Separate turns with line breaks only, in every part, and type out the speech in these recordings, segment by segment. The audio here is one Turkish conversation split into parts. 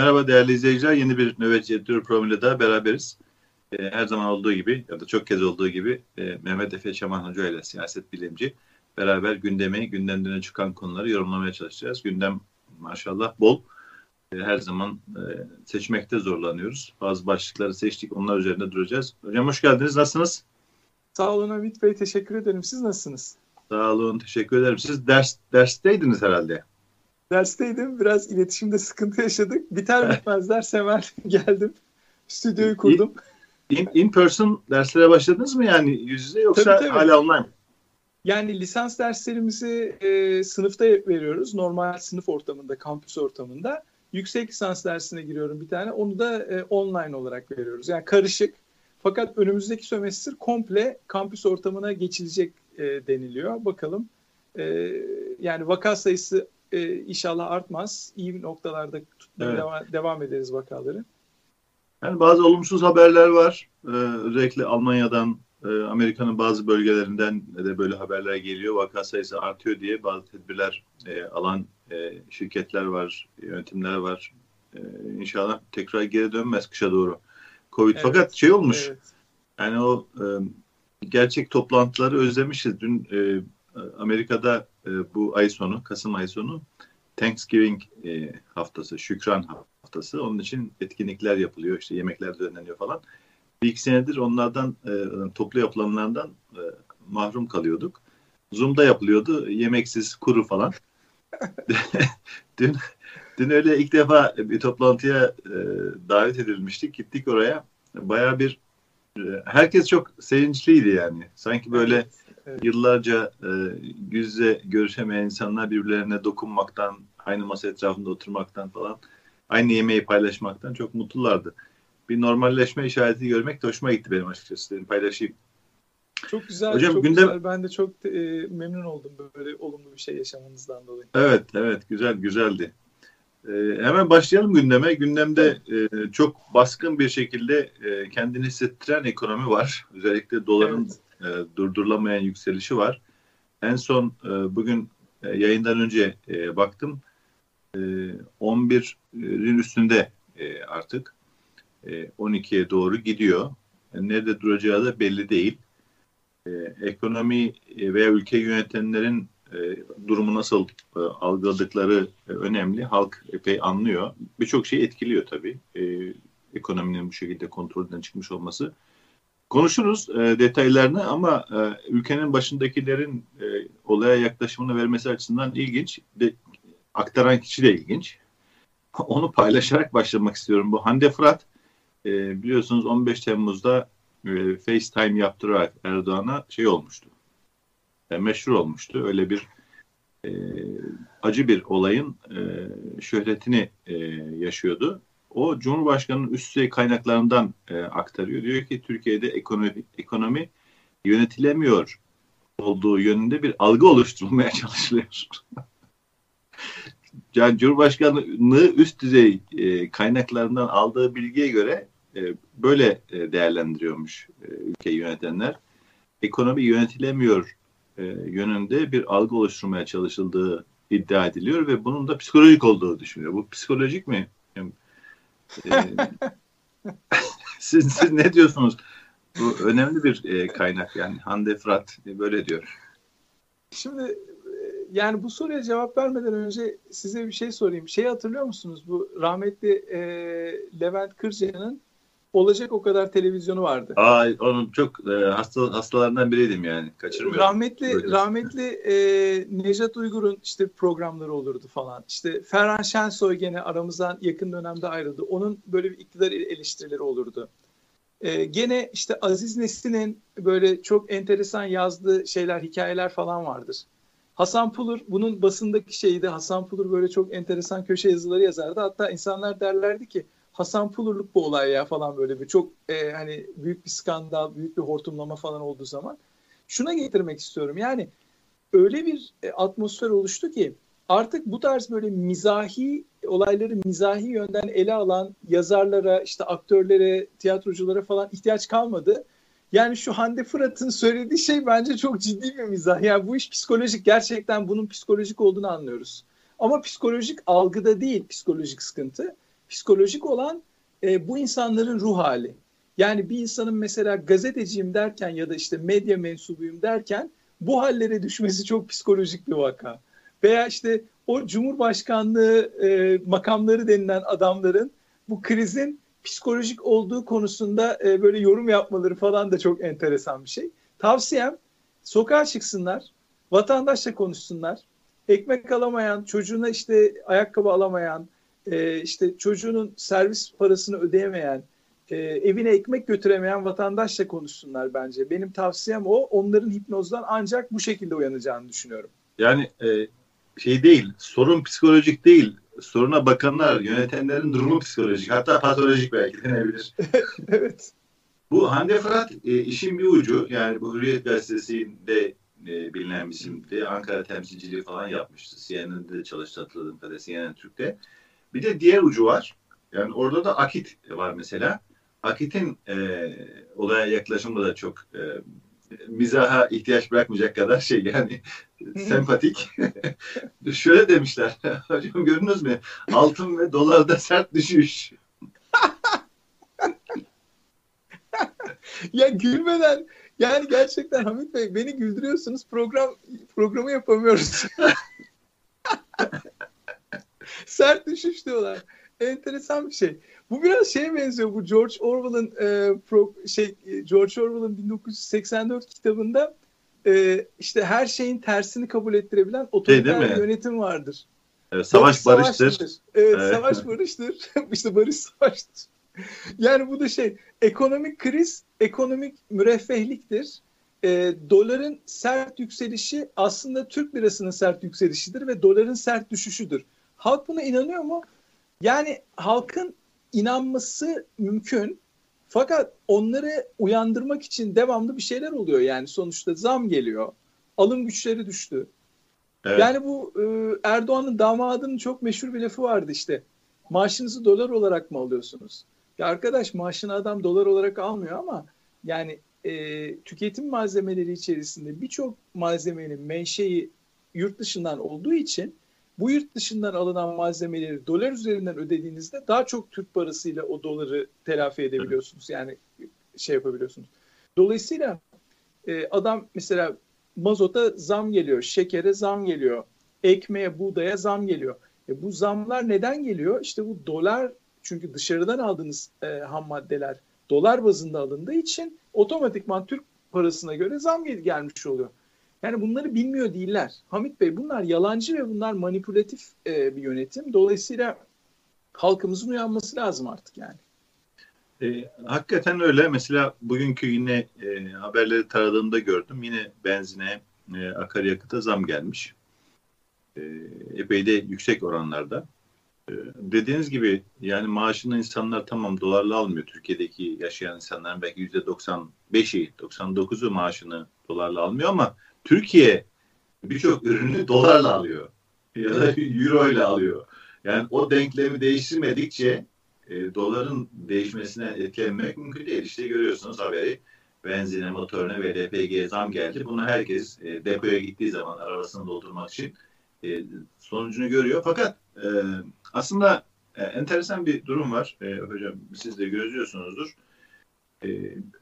Merhaba değerli izleyiciler. Yeni bir Nöbetçi Editörü programıyla daha beraberiz. Ee, her zaman olduğu gibi ya da çok kez olduğu gibi e, Mehmet Efe Çaman Hoca ile siyaset bilimci beraber gündemi, gündemden çıkan konuları yorumlamaya çalışacağız. Gündem maşallah bol. E, her zaman e, seçmekte zorlanıyoruz. Bazı başlıkları seçtik. Onlar üzerinde duracağız. Hocam hoş geldiniz. Nasılsınız?
Sağ olun Hamit Bey. Teşekkür ederim. Siz nasılsınız?
Sağ olun. Teşekkür ederim. Siz ders dersteydiniz herhalde.
Dersteydim. Biraz iletişimde sıkıntı yaşadık. Biter bitmez ders hemen geldim. Stüdyoyu kurdum.
In, in person derslere başladınız mı yani yüz yüze yoksa tabii, tabii. hala online
Yani lisans derslerimizi e, sınıfta veriyoruz. Normal sınıf ortamında, kampüs ortamında. Yüksek lisans dersine giriyorum bir tane. Onu da e, online olarak veriyoruz. Yani karışık. Fakat önümüzdeki sömestr komple kampüs ortamına geçilecek e, deniliyor. Bakalım. E, yani vaka sayısı e, inşallah artmaz. İyi noktalarda tutmaya evet. devam, devam ederiz vakaları.
Yani bazı olumsuz haberler var. Ee, özellikle Almanya'dan, e, Amerika'nın bazı bölgelerinden de böyle haberler geliyor. Vaka sayısı artıyor diye bazı tedbirler e, alan e, şirketler var, yönetimler var. E, inşallah tekrar geri dönmez kışa doğru. Covid evet. fakat şey olmuş. Evet. Yani o e, gerçek toplantıları özlemişiz. Dün e, Amerika'da e, bu ay sonu, Kasım ay sonu Thanksgiving e, haftası, Şükran haftası. Onun için etkinlikler yapılıyor, işte yemekler düzenleniyor falan. Bir iki senedir onlardan, e, toplu yapılanlardan mahrum kalıyorduk. Zoom'da yapılıyordu, yemeksiz, kuru falan. dün dün öyle ilk defa bir toplantıya davet edilmiştik. Gittik oraya. Baya bir herkes çok sevinçliydi yani. Sanki böyle evet. Yıllarca e, yüzle görüşemeyen insanlar birbirlerine dokunmaktan, aynı masa etrafında oturmaktan falan, aynı yemeği paylaşmaktan çok mutlulardı. Bir normalleşme işareti görmek de hoşuma gitti benim açıkçası. Dedim, paylaşayım.
Çok güzel, Hocam, çok gündem... güzel. Ben de çok e, memnun oldum böyle olumlu bir şey yaşamanızdan dolayı.
Evet, evet. Güzel, güzeldi. E, hemen başlayalım gündeme. Gündemde e, çok baskın bir şekilde e, kendini hissettiren ekonomi var. Özellikle doların evet e, durdurulamayan yükselişi var. En son e, bugün e, yayından önce e, baktım e, 11'in üstünde e, artık e, 12'ye doğru gidiyor. Yani nerede duracağı da belli değil. E, ekonomi veya ülke yönetenlerin e, durumu nasıl e, algıladıkları e, önemli. Halk epey anlıyor. Birçok şey etkiliyor tabii. E, ekonominin bu şekilde kontrolden çıkmış olması. Konuşuruz e, detaylarını ama e, ülkenin başındakilerin e, olaya yaklaşımını vermesi açısından ilginç. De, aktaran kişi de ilginç. Onu paylaşarak başlamak istiyorum. Bu Hande Fırat e, biliyorsunuz 15 Temmuz'da e, FaceTime yaptırarak Erdoğan'a şey olmuştu. E, meşhur olmuştu. Öyle bir e, acı bir olayın e, şöhretini e, yaşıyordu o Cumhurbaşkanı'nın üst düzey kaynaklarından e, aktarıyor. Diyor ki Türkiye'de ekonomi, ekonomi yönetilemiyor olduğu yönünde bir algı oluşturulmaya çalışılıyor. yani Cumhurbaşkanlığı üst düzey e, kaynaklarından aldığı bilgiye göre e, böyle e, değerlendiriyormuş e, ülkeyi yönetenler. Ekonomi yönetilemiyor e, yönünde bir algı oluşturmaya çalışıldığı iddia ediliyor ve bunun da psikolojik olduğu düşünüyor. Bu psikolojik mi? Ee, siz, siz ne diyorsunuz? Bu önemli bir e, kaynak yani Hande Fırat böyle diyor.
Şimdi e, yani bu soruya cevap vermeden önce size bir şey sorayım. Şey hatırlıyor musunuz? Bu rahmetli e, Levent Kırca'nın olacak o kadar televizyonu vardı.
Aa, onun çok e, hasta hastalarından biriydim yani. Kaçırmıyorum.
Rahmetli Böyle. rahmetli e, Nejat Uygur'un işte programları olurdu falan. İşte Ferhan Şensoy gene aramızdan yakın dönemde ayrıldı. Onun böyle bir iktidar eleştirileri olurdu. E, gene işte Aziz Nesin'in böyle çok enteresan yazdığı şeyler, hikayeler falan vardır. Hasan Pulur bunun basındaki şeydi. Hasan Pulur böyle çok enteresan köşe yazıları yazardı. Hatta insanlar derlerdi ki Hasan Pulurluk bu olay ya falan böyle bir çok e, hani büyük bir skandal, büyük bir hortumlama falan olduğu zaman şuna getirmek istiyorum. Yani öyle bir e, atmosfer oluştu ki artık bu tarz böyle mizahi olayları mizahi yönden ele alan yazarlara, işte aktörlere, tiyatroculara falan ihtiyaç kalmadı. Yani şu Hande Fırat'ın söylediği şey bence çok ciddi bir mizah. Yani bu iş psikolojik. Gerçekten bunun psikolojik olduğunu anlıyoruz. Ama psikolojik algıda değil psikolojik sıkıntı Psikolojik olan e, bu insanların ruh hali. Yani bir insanın mesela gazeteciyim derken ya da işte medya mensubuyum derken bu hallere düşmesi çok psikolojik bir vaka. Veya işte o Cumhurbaşkanlığı e, makamları denilen adamların bu krizin psikolojik olduğu konusunda e, böyle yorum yapmaları falan da çok enteresan bir şey. Tavsiyem sokağa çıksınlar, vatandaşla konuşsunlar. Ekmek alamayan, çocuğuna işte ayakkabı alamayan, e, işte çocuğunun servis parasını ödeyemeyen, e, evine ekmek götüremeyen vatandaşla konuşsunlar bence. Benim tavsiyem o. Onların hipnozdan ancak bu şekilde uyanacağını düşünüyorum.
Yani e, şey değil, sorun psikolojik değil. Soruna bakanlar, yönetenlerin durumu psikolojik. Hatta patolojik belki denebilir.
evet.
Bu Hande Fırat e, işin bir ucu. Yani bu Hürriyet Gazetesi'nde e, bilinen bir isimdi. Ankara temsilciliği falan yapmıştı. CNN'de çalıştı hatırladığım kadarıyla CNN Türk'te. Bir de diğer ucu var. Yani orada da Akit var mesela. Akit'in e, olaya yaklaşımı da çok e, mizaha ihtiyaç bırakmayacak kadar şey yani sempatik. Şöyle demişler. Hocam gördünüz mü? Altın ve dolarda sert düşüş.
ya gülmeden yani gerçekten Hamit Bey beni güldürüyorsunuz. Program programı yapamıyoruz. Sert düşüş diyorlar. Enteresan bir şey. Bu biraz şeye benziyor. Bu George Orwell'ın e, pro, şey George Orwell'ın 1984 kitabında e, işte her şeyin tersini kabul ettirebilen otoriter şey, yönetim vardır.
Evet, savaş Yok, barıştır.
Evet, evet, savaş barıştır. İşte barış savaştır. Yani bu da şey ekonomik kriz, ekonomik müreffehliktir. E, doların sert yükselişi aslında Türk lirasının sert yükselişidir ve doların sert düşüşüdür. Halk buna inanıyor mu? Yani halkın inanması mümkün. Fakat onları uyandırmak için devamlı bir şeyler oluyor. Yani sonuçta zam geliyor. Alım güçleri düştü. Evet. Yani bu e, Erdoğan'ın damadının çok meşhur bir lafı vardı işte. Maaşınızı dolar olarak mı alıyorsunuz? Ya arkadaş maaşını adam dolar olarak almıyor ama yani e, tüketim malzemeleri içerisinde birçok malzemenin menşei yurt dışından olduğu için bu yurt dışından alınan malzemeleri dolar üzerinden ödediğinizde daha çok Türk parasıyla o doları telafi edebiliyorsunuz. Yani şey yapabiliyorsunuz. Dolayısıyla e, adam mesela mazota zam geliyor, şekere zam geliyor, ekmeğe, buğdaya zam geliyor. E, bu zamlar neden geliyor? İşte bu dolar çünkü dışarıdan aldığınız e, ham maddeler dolar bazında alındığı için otomatikman Türk parasına göre zam gel gelmiş oluyor. Yani bunları bilmiyor değiller. Hamit Bey bunlar yalancı ve bunlar manipülatif e, bir yönetim. Dolayısıyla halkımızın uyanması lazım artık yani.
E, hakikaten öyle. Mesela bugünkü yine e, haberleri taradığımda gördüm. Yine benzine, e, akaryakıta zam gelmiş. E, epey de yüksek oranlarda. E, dediğiniz gibi yani maaşını insanlar tamam dolarla almıyor. Türkiye'deki yaşayan insanların belki yüzde 95'i, 99'u maaşını dolarla almıyor ama Türkiye birçok ürünü dolarla alıyor ya da euro ile alıyor. Yani o denklemi değiştirmedikçe e, doların değişmesine etkilenmek mümkün değil. İşte görüyorsunuz haberi benzine, motoruna ve LPG zam geldi. Bunu herkes e, depoya gittiği zaman arabasını doldurmak için e, sonucunu görüyor. Fakat e, aslında e, enteresan bir durum var. E, hocam siz de gözlüyorsunuzdur. E,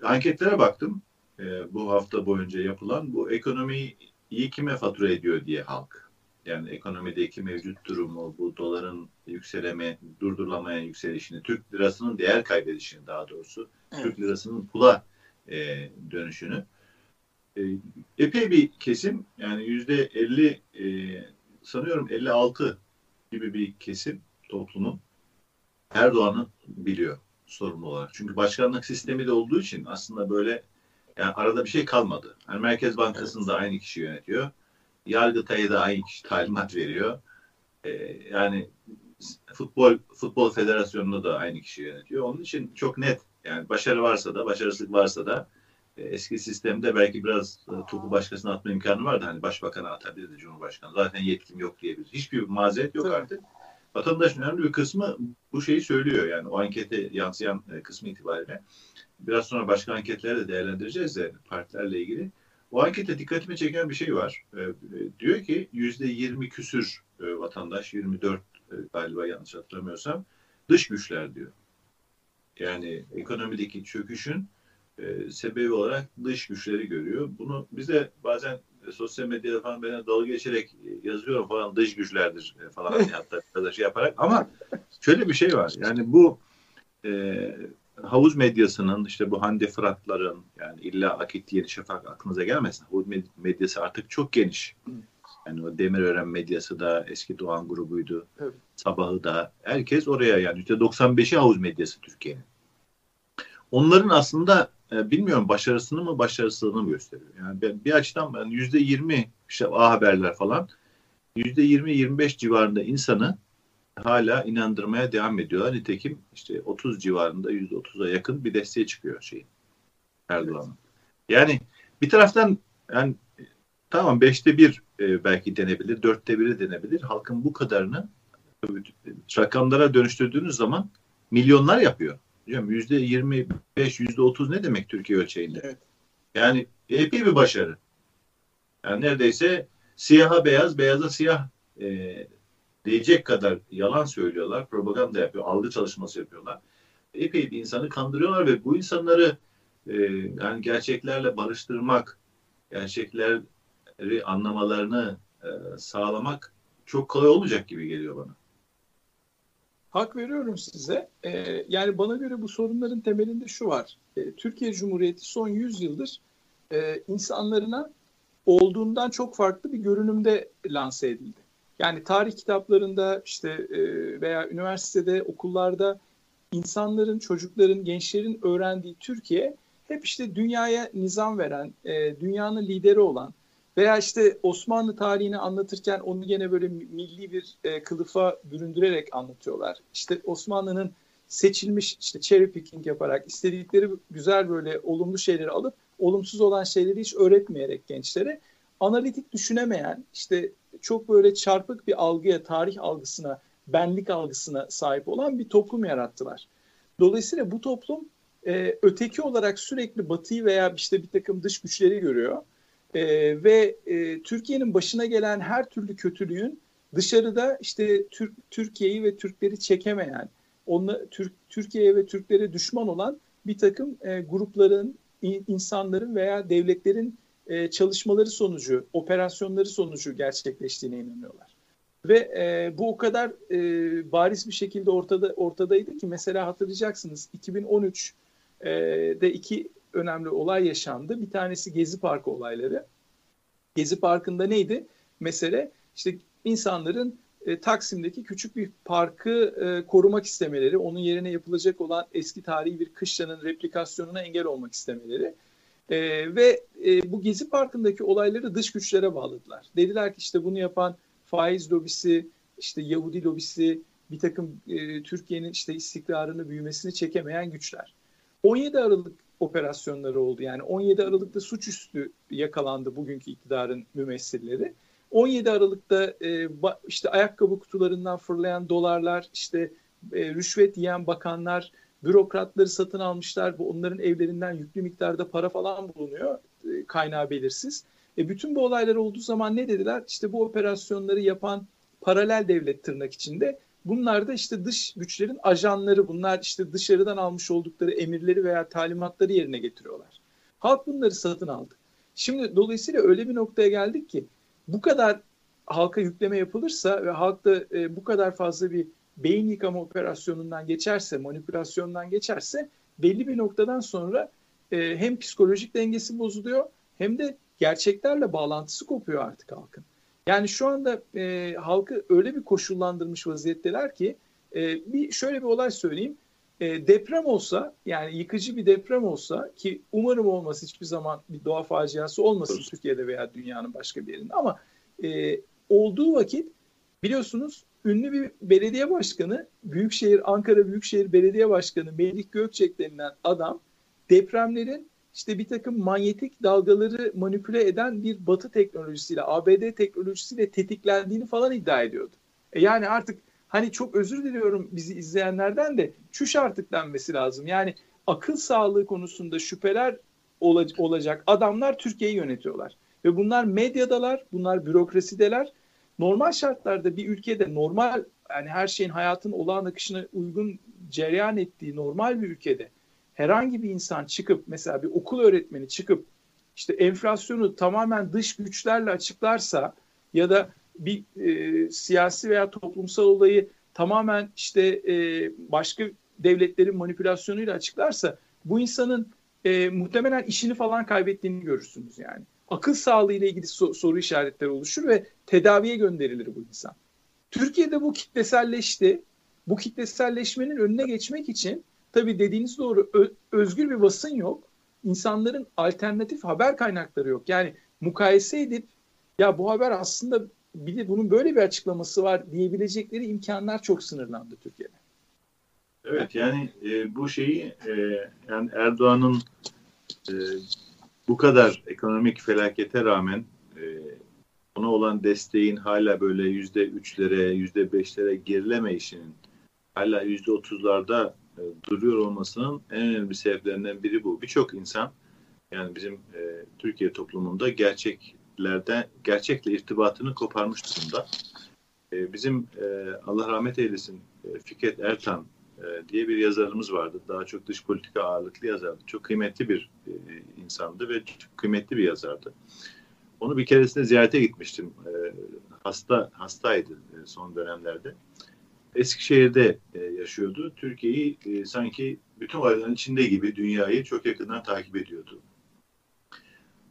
anketlere baktım e, bu hafta boyunca yapılan bu ekonomiyi iyi kime fatura ediyor diye halk. Yani ekonomideki mevcut durumu, bu doların yükseleme, durdurulamayan yükselişini, Türk lirasının değer kaybedişini daha doğrusu, evet. Türk lirasının pula e, dönüşünü. E, epey bir kesim, yani yüzde 50, e, sanıyorum 56 gibi bir kesim toplumun Erdoğan'ı biliyor sorumlu olarak. Çünkü başkanlık sistemi de olduğu için aslında böyle yani arada bir şey kalmadı. Yani Merkez Bankası'nı da aynı kişi yönetiyor. Yargıtay'ı da aynı kişi talimat veriyor. Ee, yani futbol futbol federasyonunu da aynı kişi yönetiyor. Onun için çok net. Yani başarı varsa da, başarısızlık varsa da e, eski sistemde belki biraz e, topu başkasına atma imkanı vardı. Hani başbakana atabilirdi Cumhurbaşkanı. Zaten yetkim yok diyebiliriz. Hiçbir mazeret yok Tabii. artık. Vatandaşın önemli bir kısmı bu şeyi söylüyor. Yani o ankete yansıyan e, kısmı itibariyle biraz sonra başka anketleri de değerlendireceğiz de partilerle ilgili. O ankette dikkatimi çeken bir şey var. E, e, diyor ki yüzde yirmi küsür e, vatandaş, 24 e, galiba yanlış hatırlamıyorsam, dış güçler diyor. Yani ekonomideki çöküşün sebebi olarak dış güçleri görüyor. Bunu bize bazen e, sosyal medyada falan bana dalga geçerek e, yazıyorum falan dış güçlerdir e, falan hani hatta kadar şey yaparak ama şöyle bir şey var. Yani bu e, havuz medyasının işte bu Hande Fıratların yani illa Akit Yeni Şafak aklınıza gelmesin. Havuz medyası artık çok geniş. Yani o Demirören medyası da eski Doğan grubuydu. Evet. Sabahı da herkes oraya yani işte 95'i havuz medyası Türkiye'nin. Onların aslında e, bilmiyorum başarısını mı başarısızlığını mı gösteriyor. Yani bir, bir açıdan ben yüzde yirmi işte A Haberler falan yüzde yirmi yirmi beş civarında insanı hala inandırmaya devam ediyorlar. Nitekim işte 30 civarında yüzde otuza yakın bir desteğe çıkıyor şeyin Erdoğan'ın. Yani bir taraftan yani tamam beşte bir e, belki denebilir, dörtte biri denebilir. Halkın bu kadarını rakamlara dönüştürdüğünüz zaman milyonlar yapıyor. Hocam yüzde yirmi beş, yüzde otuz ne demek Türkiye ölçeğinde? Evet. Yani epey bir başarı. Yani neredeyse siyaha beyaz, beyaza siyah e, diyecek kadar yalan söylüyorlar, propaganda yapıyor, algı çalışması yapıyorlar. Epey bir insanı kandırıyorlar ve bu insanları e, yani gerçeklerle barıştırmak, gerçekleri anlamalarını e, sağlamak çok kolay olmayacak gibi geliyor bana.
Hak veriyorum size. Ee, yani bana göre bu sorunların temelinde şu var. Ee, Türkiye Cumhuriyeti son 100 yıldır e, insanlarına olduğundan çok farklı bir görünümde lanse edildi. Yani tarih kitaplarında işte e, veya üniversitede, okullarda insanların, çocukların, gençlerin öğrendiği Türkiye hep işte dünyaya nizam veren, e, dünyanın lideri olan veya işte Osmanlı tarihini anlatırken onu gene böyle milli bir e, kılıfa büründürerek anlatıyorlar. İşte Osmanlı'nın seçilmiş işte cherry picking yaparak istedikleri güzel böyle olumlu şeyleri alıp olumsuz olan şeyleri hiç öğretmeyerek gençlere analitik düşünemeyen işte çok böyle çarpık bir algıya, tarih algısına, benlik algısına sahip olan bir toplum yarattılar. Dolayısıyla bu toplum e, öteki olarak sürekli batıyı veya işte bir takım dış güçleri görüyor. E, ve e, Türkiye'nin başına gelen her türlü kötülüğün dışarıda işte Türk Türkiye'yi ve Türkleri çekemeyen, onla, Türk Türkiye'ye ve Türklere düşman olan bir takım e, grupların, insanların veya devletlerin e, çalışmaları sonucu, operasyonları sonucu gerçekleştiğine inanıyorlar. Ve e, bu o kadar e, bariz bir şekilde ortada ortadaydı ki mesela hatırlayacaksınız 2013'de e, iki önemli olay yaşandı. Bir tanesi Gezi Parkı olayları. Gezi Parkı'nda neydi? Mesele işte insanların e, Taksim'deki küçük bir parkı e, korumak istemeleri, onun yerine yapılacak olan eski tarihi bir kışlanın replikasyonuna engel olmak istemeleri. E, ve e, bu Gezi Parkı'ndaki olayları dış güçlere bağladılar. Dediler ki işte bunu yapan faiz lobisi, işte Yahudi lobisi, bir takım e, Türkiye'nin işte istikrarını, büyümesini çekemeyen güçler. 17 Aralık operasyonları oldu. Yani 17 Aralık'ta suçüstü yakalandı bugünkü iktidarın mümessilleri. 17 Aralık'ta e, işte ayakkabı kutularından fırlayan dolarlar, işte e, rüşvet yiyen bakanlar, bürokratları satın almışlar. Bu onların evlerinden yüklü miktarda para falan bulunuyor. E, kaynağı belirsiz. E, bütün bu olaylar olduğu zaman ne dediler? İşte bu operasyonları yapan paralel devlet tırnak içinde bunlar da işte dış güçlerin ajanları. Bunlar işte dışarıdan almış oldukları emirleri veya talimatları yerine getiriyorlar. Halk bunları satın aldı. Şimdi dolayısıyla öyle bir noktaya geldik ki bu kadar halka yükleme yapılırsa ve halkta e, bu kadar fazla bir beyin yıkama operasyonundan geçerse, manipülasyondan geçerse belli bir noktadan sonra e, hem psikolojik dengesi bozuluyor hem de gerçeklerle bağlantısı kopuyor artık halkın. Yani şu anda e, halkı öyle bir koşullandırmış vaziyetteler ki e, bir şöyle bir olay söyleyeyim. E, deprem olsa yani yıkıcı bir deprem olsa ki umarım olmaz hiçbir zaman bir doğa faciası olmasın Türkiye'de veya dünyanın başka bir yerinde ama e, olduğu vakit biliyorsunuz ünlü bir belediye başkanı, Büyükşehir Ankara Büyükşehir Belediye Başkanı Melih Gökçek denilen adam depremlerin işte bir takım manyetik dalgaları manipüle eden bir batı teknolojisiyle, ABD teknolojisiyle tetiklendiğini falan iddia ediyordu. E yani artık hani çok özür diliyorum bizi izleyenlerden de çüş artık denmesi lazım. Yani akıl sağlığı konusunda şüpheler olacak adamlar Türkiye'yi yönetiyorlar. Ve bunlar medyadalar, bunlar bürokrasideler normal şartlarda bir ülkede normal yani her şeyin hayatın olağan akışına uygun cereyan ettiği normal bir ülkede herhangi bir insan çıkıp mesela bir okul öğretmeni çıkıp işte enflasyonu tamamen dış güçlerle açıklarsa ya da bir e, siyasi veya toplumsal olayı tamamen işte e, başka devletlerin manipülasyonuyla açıklarsa bu insanın e, muhtemelen işini falan kaybettiğini görürsünüz yani. Akıl sağlığı ile ilgili so- soru işaretleri oluşur ve tedaviye gönderilir bu insan. Türkiye'de bu kitleselleşti. Bu kitleselleşmenin önüne geçmek için tabii dediğiniz doğru özgür bir basın yok. İnsanların alternatif haber kaynakları yok. Yani mukayese edip ya bu haber aslında bir de bunun böyle bir açıklaması var diyebilecekleri imkanlar çok sınırlandı Türkiye'de.
Evet yani e, bu şeyi e, yani Erdoğan'ın e, bu kadar ekonomik felakete rağmen e, ona olan desteğin hala böyle yüzde üçlere, yüzde beşlere gerileme işinin hala yüzde otuzlarda e, duruyor olmasının en önemli sebeplerinden biri bu. Birçok insan yani bizim e, Türkiye toplumunda gerçeklerde gerçekle irtibatını koparmış durumda. E, bizim e, Allah rahmet eylesin e, Fikret Ertan e, diye bir yazarımız vardı. Daha çok dış politika ağırlıklı yazardı. Çok kıymetli bir e, insandı ve çok kıymetli bir yazardı. Onu bir keresinde ziyarete gitmiştim. E, hasta hastaydı e, son dönemlerde. Eskişehir'de e, yaşıyordu. Türkiye'yi e, sanki bütün olayların içinde gibi dünyayı çok yakından takip ediyordu.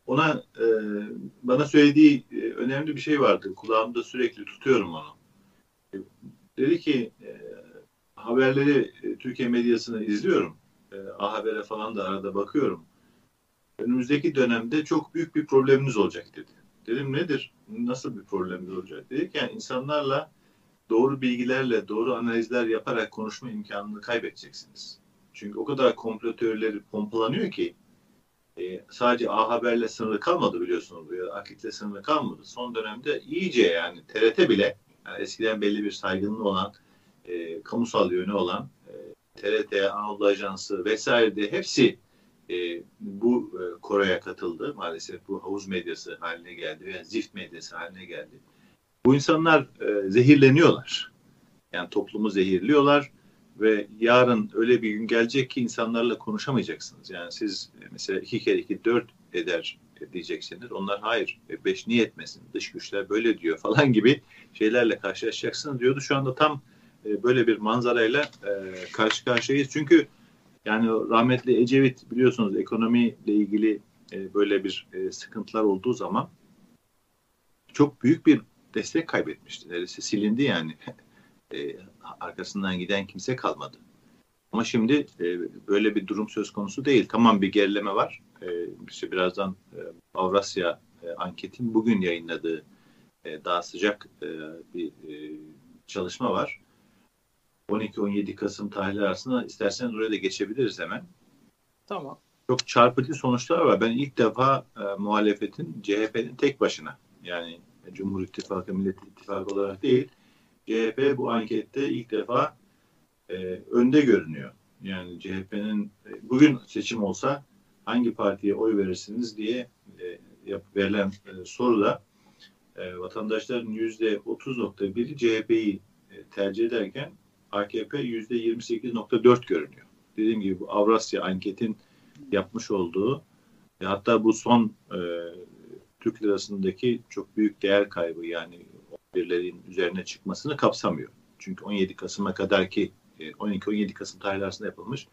Ona e, bana söylediği e, önemli bir şey vardı. Kulağımda sürekli tutuyorum onu. E, dedi ki e, haberleri e, Türkiye medyasını izliyorum. E, A Haber'e falan da arada bakıyorum. Önümüzdeki dönemde çok büyük bir problemimiz olacak dedi. Dedim nedir? Nasıl bir problemimiz olacak? Dedik yani insanlarla doğru bilgilerle, doğru analizler yaparak konuşma imkanını kaybedeceksiniz. Çünkü o kadar komplo teorileri pompalanıyor ki e, sadece A Haber'le sınırlı kalmadı biliyorsunuz. Ya Akit'le sınırlı kalmadı. Son dönemde iyice yani TRT bile yani eskiden belli bir saygınlığı olan e, kamusal yönü olan e, TRT, Anadolu Ajansı vesaire de hepsi e, bu e, koroya katıldı. Maalesef bu havuz medyası haline geldi veya zift medyası haline geldi. Bu insanlar e, zehirleniyorlar. Yani toplumu zehirliyorlar ve yarın öyle bir gün gelecek ki insanlarla konuşamayacaksınız. Yani siz e, mesela iki kere iki dört eder diyeceksiniz. Onlar hayır e, beş niye etmesin dış güçler böyle diyor falan gibi şeylerle karşılaşacaksınız diyordu. Şu anda tam e, böyle bir manzarayla e, karşı karşıyayız. Çünkü yani rahmetli Ecevit biliyorsunuz ekonomiyle ilgili e, böyle bir e, sıkıntılar olduğu zaman çok büyük bir destek kaybetmişti. Neredeyse silindi yani. E, arkasından giden kimse kalmadı. Ama şimdi e, böyle bir durum söz konusu değil. Tamam bir gerileme var. E, işte birazdan e, Avrasya e, anketin bugün yayınladığı e, daha sıcak e, bir e, çalışma var. 12-17 Kasım tarihleri arasında isterseniz oraya da geçebiliriz hemen.
Tamam.
Çok çarpıcı sonuçlar var. Ben ilk defa e, muhalefetin CHP'nin tek başına yani Cumhur İttifakı, Millet İttifakı olarak değil CHP bu ankette ilk defa e, önde görünüyor. Yani CHP'nin e, bugün seçim olsa hangi partiye oy verirsiniz diye e, yap, verilen e, soruda e, vatandaşların yüzde 30.1'i CHP'yi e, tercih ederken AKP yüzde 28.4 görünüyor. Dediğim gibi bu Avrasya anketin yapmış olduğu e, hatta bu son e, Türk lirasındaki çok büyük değer kaybı yani birlerin üzerine çıkmasını kapsamıyor. Çünkü 17 Kasım'a kadar ki 12-17 Kasım tarihleri arasında yapılmış.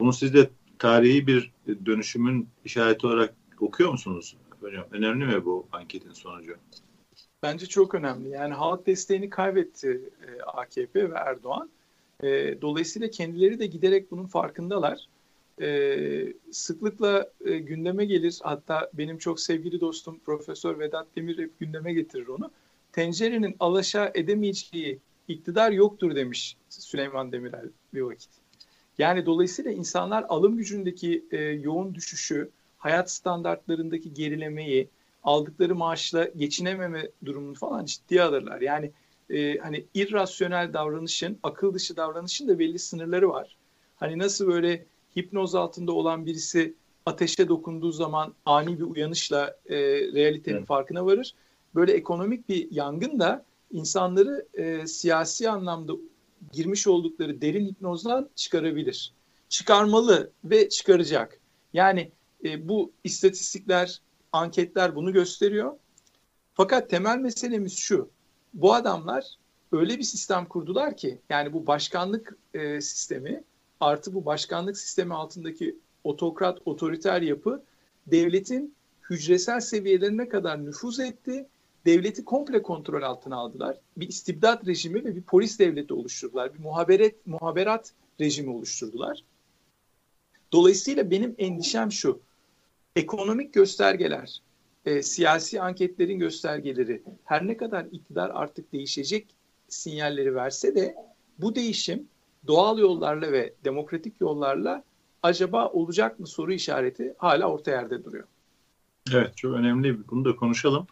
Bunu siz de tarihi bir dönüşümün işareti olarak okuyor musunuz hocam? Önemli mi bu anketin sonucu?
Bence çok önemli. Yani halk desteğini kaybetti e, AKP ve Erdoğan. E, dolayısıyla kendileri de giderek bunun farkındalar. E, sıklıkla gündeme gelir. Hatta benim çok sevgili dostum Profesör Vedat Demir hep gündeme getirir onu. Tencerenin alaşağı edemeyeceği iktidar yoktur demiş Süleyman Demirel bir vakit. Yani dolayısıyla insanlar alım gücündeki yoğun düşüşü, hayat standartlarındaki gerilemeyi, aldıkları maaşla geçinememe durumunu falan ciddiye alırlar. Yani e, hani irrasyonel davranışın, akıl dışı davranışın da belli sınırları var. Hani nasıl böyle hipnoz altında olan birisi ateşe dokunduğu zaman ani bir uyanışla e, realitenin evet. farkına varır. böyle ekonomik bir yangın da insanları e, siyasi anlamda girmiş oldukları derin hipnozdan çıkarabilir. Çıkarmalı ve çıkaracak. Yani e, bu istatistikler, anketler bunu gösteriyor. Fakat temel meselemiz şu. Bu adamlar öyle bir sistem kurdular ki yani bu başkanlık e, sistemi artı bu başkanlık sistemi altındaki otokrat, otoriter yapı devletin hücresel seviyelerine kadar nüfuz etti. Devleti komple kontrol altına aldılar. Bir istibdat rejimi ve bir polis devleti oluşturdular. Bir muhaberat, muhaberat rejimi oluşturdular. Dolayısıyla benim endişem şu. Ekonomik göstergeler, e, siyasi anketlerin göstergeleri her ne kadar iktidar artık değişecek sinyalleri verse de bu değişim doğal yollarla ve demokratik yollarla acaba olacak mı soru işareti hala orta yerde duruyor.
Evet çok önemli. Bunu da konuşalım.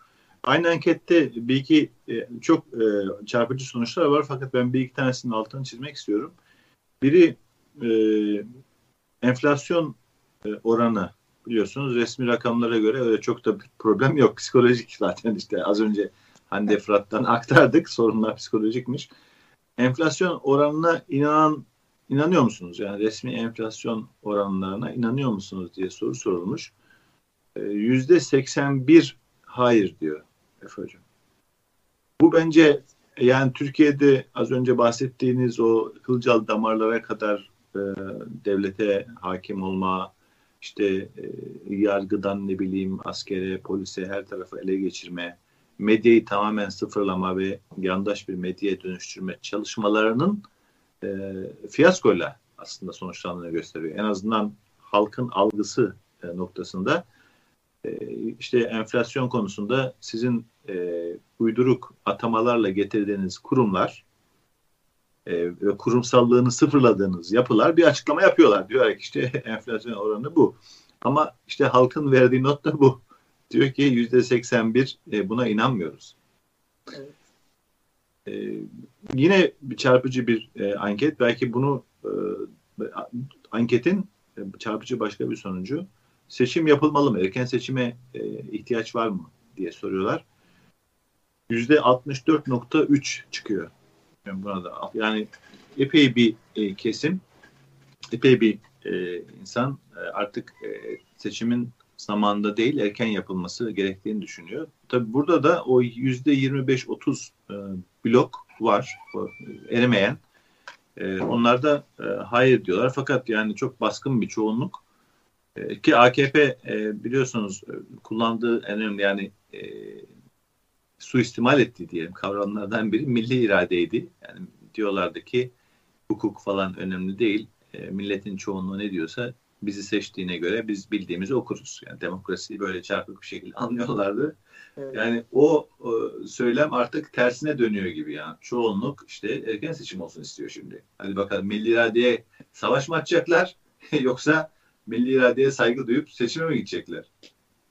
Aynı ankette bir iki e, çok e, çarpıcı sonuçlar var fakat ben bir iki tanesinin altını çizmek istiyorum. Biri e, enflasyon oranı biliyorsunuz resmi rakamlara göre öyle çok da bir problem yok. Psikolojik zaten işte az önce Hande Fırat'tan aktardık. Sorunlar psikolojikmiş. Enflasyon oranına inanan inanıyor musunuz? Yani resmi enflasyon oranlarına inanıyor musunuz diye soru sorulmuş. Ee, yüzde 81 hayır diyor Efe Hocam. Bu bence yani Türkiye'de az önce bahsettiğiniz o kılcal damarlara kadar e, devlete hakim olma, işte e, yargıdan ne bileyim askere, polise her tarafı ele geçirme, medyayı tamamen sıfırlama ve yandaş bir medyaya dönüştürme çalışmalarının e, fiyaskoyla aslında sonuçlandığını gösteriyor. En azından halkın algısı e, noktasında e, işte enflasyon konusunda sizin e, uyduruk atamalarla getirdiğiniz kurumlar e, ve kurumsallığını sıfırladığınız yapılar bir açıklama yapıyorlar. Diyor ki işte enflasyon oranı bu. Ama işte halkın verdiği not da bu. Diyor ki yüzde 81 e, buna inanmıyoruz. Evet. E, yine çarpıcı bir e, anket. Belki bunu e, anketin e, çarpıcı başka bir sonucu. Seçim yapılmalı mı? Erken seçime e, ihtiyaç var mı? diye soruyorlar. Yüzde 64.3 çıkıyor. Yani buna da yani epey bir e, kesim, epey bir e, insan e, artık e, seçimin zamanında değil erken yapılması gerektiğini düşünüyor. Tabi burada da o yüzde 25-30 e, blok var o, erimeyen. E, onlar da e, hayır diyorlar fakat yani çok baskın bir çoğunluk e, ki AKP e, biliyorsunuz e, kullandığı en önemli yani e, suistimal ettiği diyelim kavramlardan biri milli iradeydi. Yani diyorlardı ki hukuk falan önemli değil. E, milletin çoğunluğu ne diyorsa bizi seçtiğine göre biz bildiğimizi okuruz. Yani demokrasiyi böyle çarpık bir şekilde anlıyorlardı. Evet. Yani o, o söylem artık tersine dönüyor gibi yani. Çoğunluk işte erken seçim olsun istiyor şimdi. Hadi bakalım milli iradeye savaş mı açacaklar yoksa milli iradeye saygı duyup seçime mi gidecekler?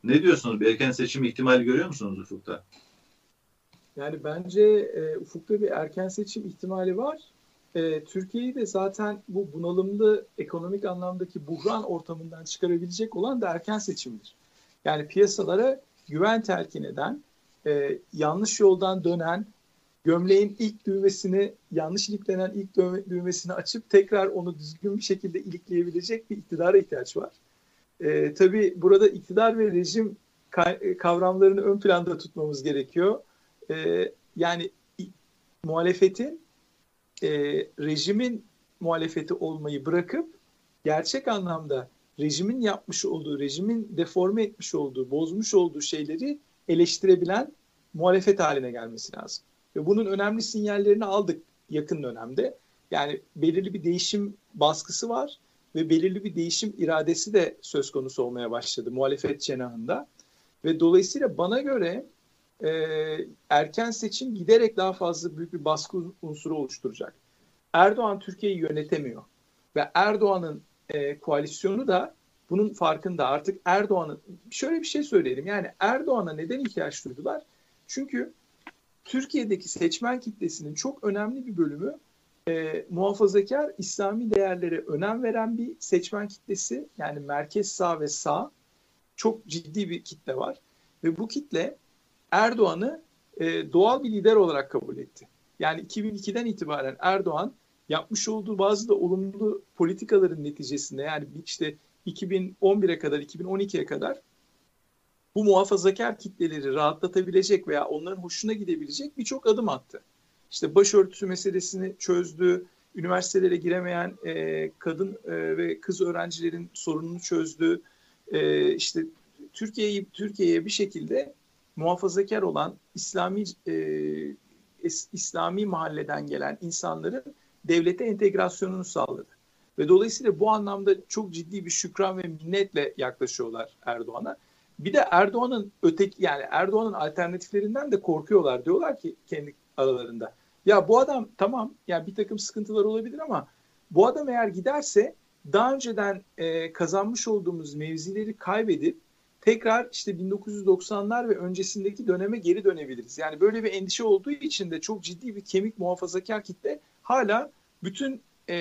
Ne diyorsunuz? Bir erken seçim ihtimali görüyor musunuz ufukta?
Yani bence e, ufukta bir erken seçim ihtimali var e, Türkiye'yi de zaten bu bunalımlı ekonomik anlamdaki buhran ortamından çıkarabilecek olan da erken seçimdir. Yani piyasalara güven telkin eden, e, yanlış yoldan dönen, gömleğin ilk düğmesini, yanlış iliklenen ilk düğmesini açıp tekrar onu düzgün bir şekilde ilikleyebilecek bir iktidara ihtiyaç var. E, tabii burada iktidar ve rejim kavramlarını ön planda tutmamız gerekiyor. E, yani muhalefetin e, rejimin muhalefeti olmayı bırakıp gerçek anlamda rejimin yapmış olduğu, rejimin deforme etmiş olduğu, bozmuş olduğu şeyleri eleştirebilen muhalefet haline gelmesi lazım. Ve bunun önemli sinyallerini aldık yakın dönemde. Yani belirli bir değişim baskısı var ve belirli bir değişim iradesi de söz konusu olmaya başladı muhalefet cenahında. Ve dolayısıyla bana göre e, erken seçim giderek daha fazla büyük bir baskı unsuru oluşturacak. Erdoğan Türkiye'yi yönetemiyor ve Erdoğan'ın e, koalisyonu da bunun farkında. Artık Erdoğan'ın şöyle bir şey söyleyelim. Yani Erdoğan'a neden ihtiyaç duydular? Çünkü Türkiye'deki seçmen kitlesinin çok önemli bir bölümü e, muhafazakar İslami değerlere önem veren bir seçmen kitlesi. Yani merkez sağ ve sağ çok ciddi bir kitle var. Ve bu kitle Erdoğan'ı e, doğal bir lider olarak kabul etti. Yani 2002'den itibaren Erdoğan yapmış olduğu bazı da olumlu politikaların neticesinde yani işte 2011'e kadar 2012'ye kadar bu muhafazakar kitleleri rahatlatabilecek veya onların hoşuna gidebilecek birçok adım attı. İşte başörtüsü meselesini çözdü, üniversitelere giremeyen e, kadın e, ve kız öğrencilerin sorununu çözdü. E, işte Türkiye'yi Türkiye'ye bir şekilde muhafazakar olan İslami e, İslami mahalleden gelen insanların devlete entegrasyonunu sağladı. Ve dolayısıyla bu anlamda çok ciddi bir şükran ve minnetle yaklaşıyorlar Erdoğan'a. Bir de Erdoğan'ın öteki yani Erdoğan'ın alternatiflerinden de korkuyorlar. Diyorlar ki kendi aralarında. Ya bu adam tamam yani bir takım sıkıntılar olabilir ama bu adam eğer giderse daha önceden e, kazanmış olduğumuz mevzileri kaybedip tekrar işte 1990'lar ve öncesindeki döneme geri dönebiliriz. Yani böyle bir endişe olduğu için de çok ciddi bir kemik muhafazakar kitle hala bütün e,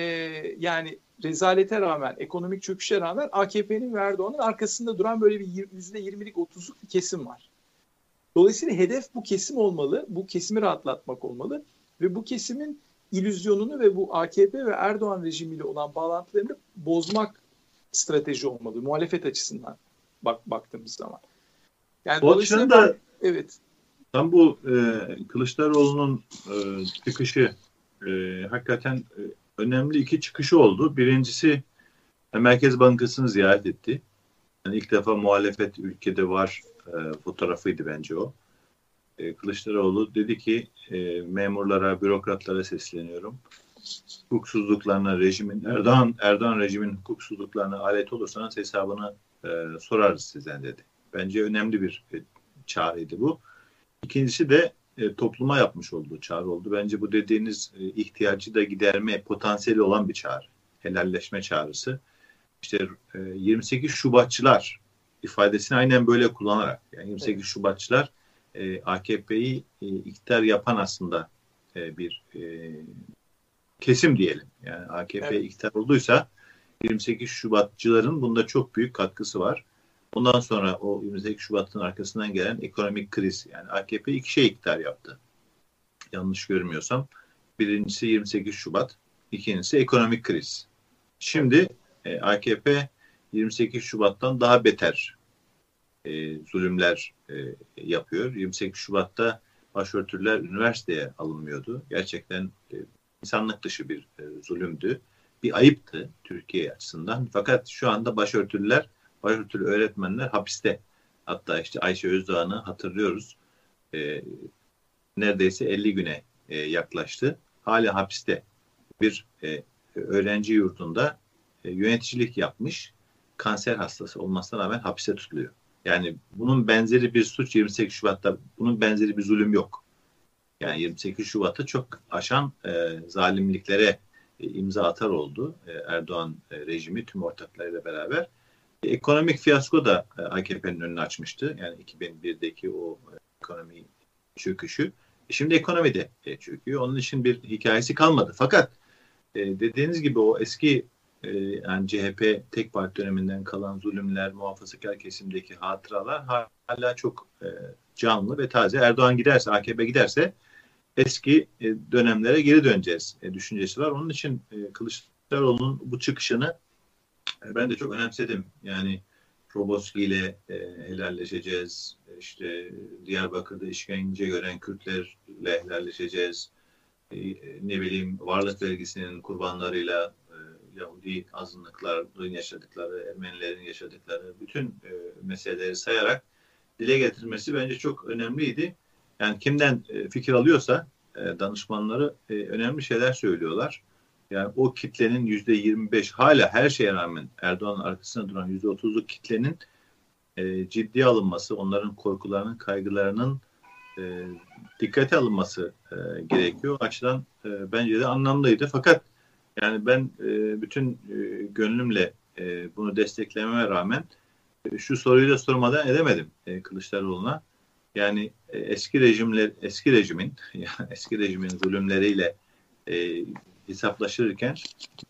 yani rezalete rağmen, ekonomik çöküşe rağmen AKP'nin ve Erdoğan'ın arkasında duran böyle bir yüzde yirmilik otuzluk bir kesim var. Dolayısıyla hedef bu kesim olmalı, bu kesimi rahatlatmak olmalı ve bu kesimin ilüzyonunu ve bu AKP ve Erdoğan rejimiyle olan bağlantılarını bozmak strateji olmalı muhalefet açısından bak baktığımız zaman.
Yani açıdan da evet. Tam bu e, Kılıçdaroğlu'nun e, çıkışı e, hakikaten e, önemli iki çıkışı oldu. Birincisi e, Merkez Bankası'nı ziyaret etti. Yani ilk defa muhalefet ülkede var e, fotoğrafıydı bence o. E, Kılıçdaroğlu dedi ki e, memurlara, bürokratlara sesleniyorum. Hukuksuzluklarına rejimin, Erdoğan, Erdoğan rejimin hukuksuzluklarına alet olursanız hesabını e, sorarız sizden dedi. Bence önemli bir e, çağrıydı bu. İkincisi de e, topluma yapmış olduğu çağrı oldu. Bence bu dediğiniz e, ihtiyacı da giderme potansiyeli olan bir çağrı. Helalleşme çağrısı. İşte e, 28 Şubatçılar ifadesini aynen böyle kullanarak yani 28 evet. Şubatçılar e, AKP'yi e, iktidar yapan aslında e, bir e, kesim diyelim. Yani AKP evet. iktidar olduysa 28 Şubatçıların bunda çok büyük katkısı var. Ondan sonra o 28 Şubat'ın arkasından gelen ekonomik kriz. Yani AKP iki şey iktidar yaptı. Yanlış görmüyorsam. Birincisi 28 Şubat, ikincisi ekonomik kriz. Şimdi e, AKP 28 Şubat'tan daha beter e, zulümler e, yapıyor. 28 Şubat'ta başörtüler üniversiteye alınmıyordu. Gerçekten e, insanlık dışı bir e, zulümdü. Bir ayıptı Türkiye açısından. Fakat şu anda başörtülüler başörtülü öğretmenler hapiste. Hatta işte Ayşe Özdağ'ını hatırlıyoruz. E, neredeyse 50 güne e, yaklaştı. Hala hapiste. Bir e, öğrenci yurdunda e, yöneticilik yapmış. Kanser hastası olmasına rağmen hapiste tutuluyor. Yani bunun benzeri bir suç 28 Şubat'ta bunun benzeri bir zulüm yok. Yani 28 Şubat'ı çok aşan e, zalimliklere imza atar oldu e, Erdoğan e, rejimi tüm ortaklarıyla beraber. Ekonomik fiyasko da e, AKP'nin önünü açmıştı. Yani 2001'deki o e, ekonomi çöküşü. E, şimdi ekonomi de çöküyor. Onun için bir hikayesi kalmadı. Fakat dediğiniz gibi o eski yani CHP tek parti döneminden kalan zulümler, muhafazakar kesimdeki hatıralar hala çok canlı ve taze. Erdoğan giderse, AKP giderse eski dönemlere geri döneceğiz düşüncesi var. Onun için Kılıçdaroğlu'nun bu çıkışını ben de çok önemsedim. Yani Roboski ile e, helalleşeceğiz. İşte Diyarbakır'da işkence gören Kürtlerle helalleşeceğiz. E, ne bileyim varlık vergisinin kurbanlarıyla e, Yahudi azınlıkların yaşadıkları, Ermenilerin yaşadıkları bütün e, meseleleri sayarak dile getirmesi bence çok önemliydi. Yani kimden e, fikir alıyorsa e, danışmanları e, önemli şeyler söylüyorlar. Yani o kitlenin yüzde 25 hala her şeye rağmen Erdoğan'ın arkasında duran yüzde 30'luk kitlenin e, ciddiye alınması, onların korkularının, kaygılarının dikkate alınması gerekiyor. O açıdan bence de anlamlıydı. Fakat yani ben bütün gönlümle bunu desteklememe rağmen şu soruyu da sormadan edemedim Kılıçdaroğlu'na. Yani e, eski rejimler, eski rejimin, yani eski rejimin zulümleriyle e, hesaplaşırken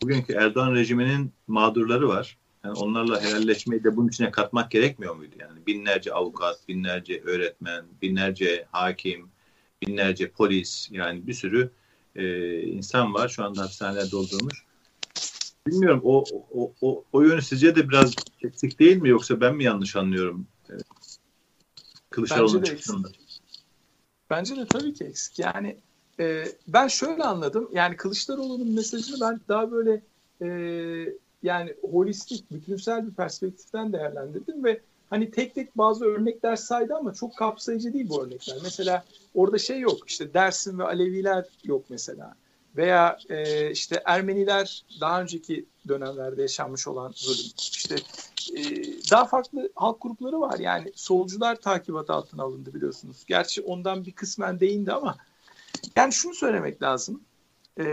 bugünkü Erdoğan rejiminin mağdurları var. Yani onlarla helalleşmeyi de bunun içine katmak gerekmiyor muydu? Yani binlerce avukat, binlerce öğretmen, binlerce hakim, binlerce polis yani bir sürü e, insan var şu anda hapishanelerde olduğumuz. Bilmiyorum o, o, o, o yönü sizce de biraz eksik değil mi yoksa ben mi yanlış anlıyorum?
Kılıçdaroğlu'nun çıktığında. Bence de tabii ki eksik. Yani e, ben şöyle anladım. Yani Kılıçdaroğlu'nun mesajını ben daha böyle e, yani holistik, bütünsel bir perspektiften değerlendirdim ve hani tek tek bazı örnekler saydı ama çok kapsayıcı değil bu örnekler. Mesela orada şey yok işte Dersim ve Aleviler yok mesela. Veya e, işte Ermeniler daha önceki dönemlerde yaşanmış olan zulüm. İşte e, daha farklı halk grupları var. Yani solcular takibat altına alındı biliyorsunuz. Gerçi ondan bir kısmen değindi ama yani şunu söylemek lazım. E,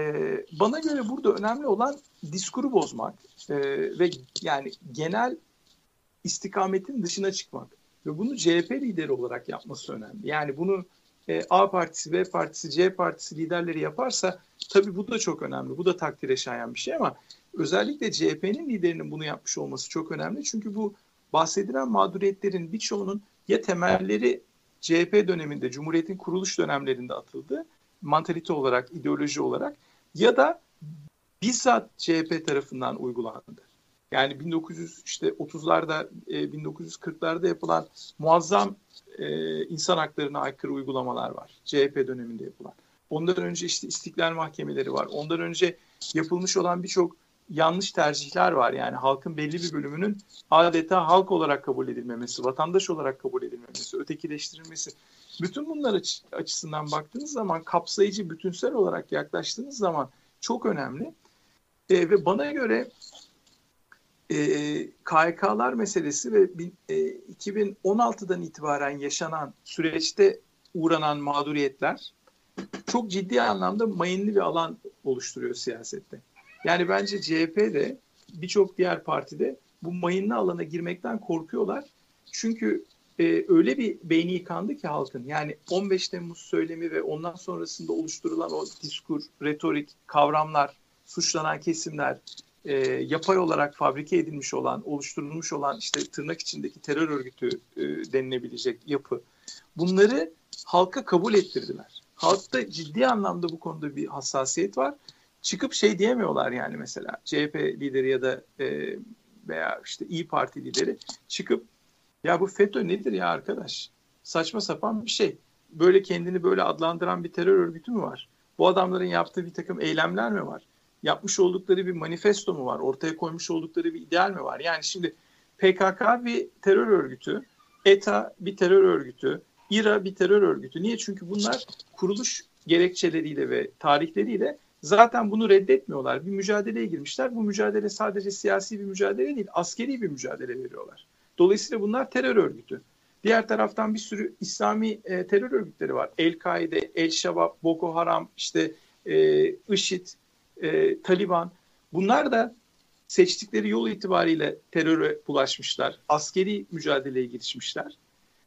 bana göre burada önemli olan diskuru bozmak e, ve yani genel istikametin dışına çıkmak. Ve bunu CHP lideri olarak yapması önemli. Yani bunu e, A partisi, B partisi, C partisi liderleri yaparsa tabii bu da çok önemli. Bu da takdire şayan bir şey ama özellikle CHP'nin liderinin bunu yapmış olması çok önemli. Çünkü bu bahsedilen mağduriyetlerin birçoğunun ya temelleri CHP döneminde, Cumhuriyet'in kuruluş dönemlerinde atıldı, mantalite olarak, ideoloji olarak ya da bizzat CHP tarafından uygulandı. Yani 1900 işte 30'larda, e, 1940'larda yapılan muazzam e, insan haklarına aykırı uygulamalar var. CHP döneminde yapılan. Ondan önce işte istiklal mahkemeleri var. Ondan önce yapılmış olan birçok yanlış tercihler var. Yani halkın belli bir bölümünün adeta halk olarak kabul edilmemesi, vatandaş olarak kabul edilmemesi, ötekileştirilmesi. Bütün bunlar açısından baktığınız zaman kapsayıcı, bütünsel olarak yaklaştığınız zaman çok önemli. E, ve bana göre e, KHK'lar meselesi ve e, 2016'dan itibaren yaşanan süreçte uğranan mağduriyetler çok ciddi anlamda mayınlı bir alan oluşturuyor siyasette. Yani bence CHP de birçok diğer partide bu mayınlı alana girmekten korkuyorlar. Çünkü e, öyle bir beyni yıkandı ki halkın. Yani 15 Temmuz söylemi ve ondan sonrasında oluşturulan o diskur, retorik, kavramlar, suçlanan kesimler, e, yapay olarak fabrike edilmiş olan, oluşturulmuş olan işte tırnak içindeki terör örgütü e, denilebilecek yapı. Bunları halka kabul ettirdiler. Halkta ciddi anlamda bu konuda bir hassasiyet var. Çıkıp şey diyemiyorlar yani mesela CHP lideri ya da e, veya işte İyi Parti lideri çıkıp ya bu FETÖ nedir ya arkadaş? Saçma sapan bir şey. Böyle kendini böyle adlandıran bir terör örgütü mü var? Bu adamların yaptığı bir takım eylemler mi var? yapmış oldukları bir manifesto mu var? Ortaya koymuş oldukları bir ideal mi var? Yani şimdi PKK bir terör örgütü, ETA bir terör örgütü, İRA bir terör örgütü. Niye? Çünkü bunlar kuruluş gerekçeleriyle ve tarihleriyle zaten bunu reddetmiyorlar. Bir mücadeleye girmişler. Bu mücadele sadece siyasi bir mücadele değil, askeri bir mücadele veriyorlar. Dolayısıyla bunlar terör örgütü. Diğer taraftan bir sürü İslami e, terör örgütleri var. El-Kaide, El-Şabab, Boko Haram, işte e, IŞİD, e, Taliban bunlar da seçtikleri yol itibariyle teröre bulaşmışlar. Askeri mücadeleye girişmişler.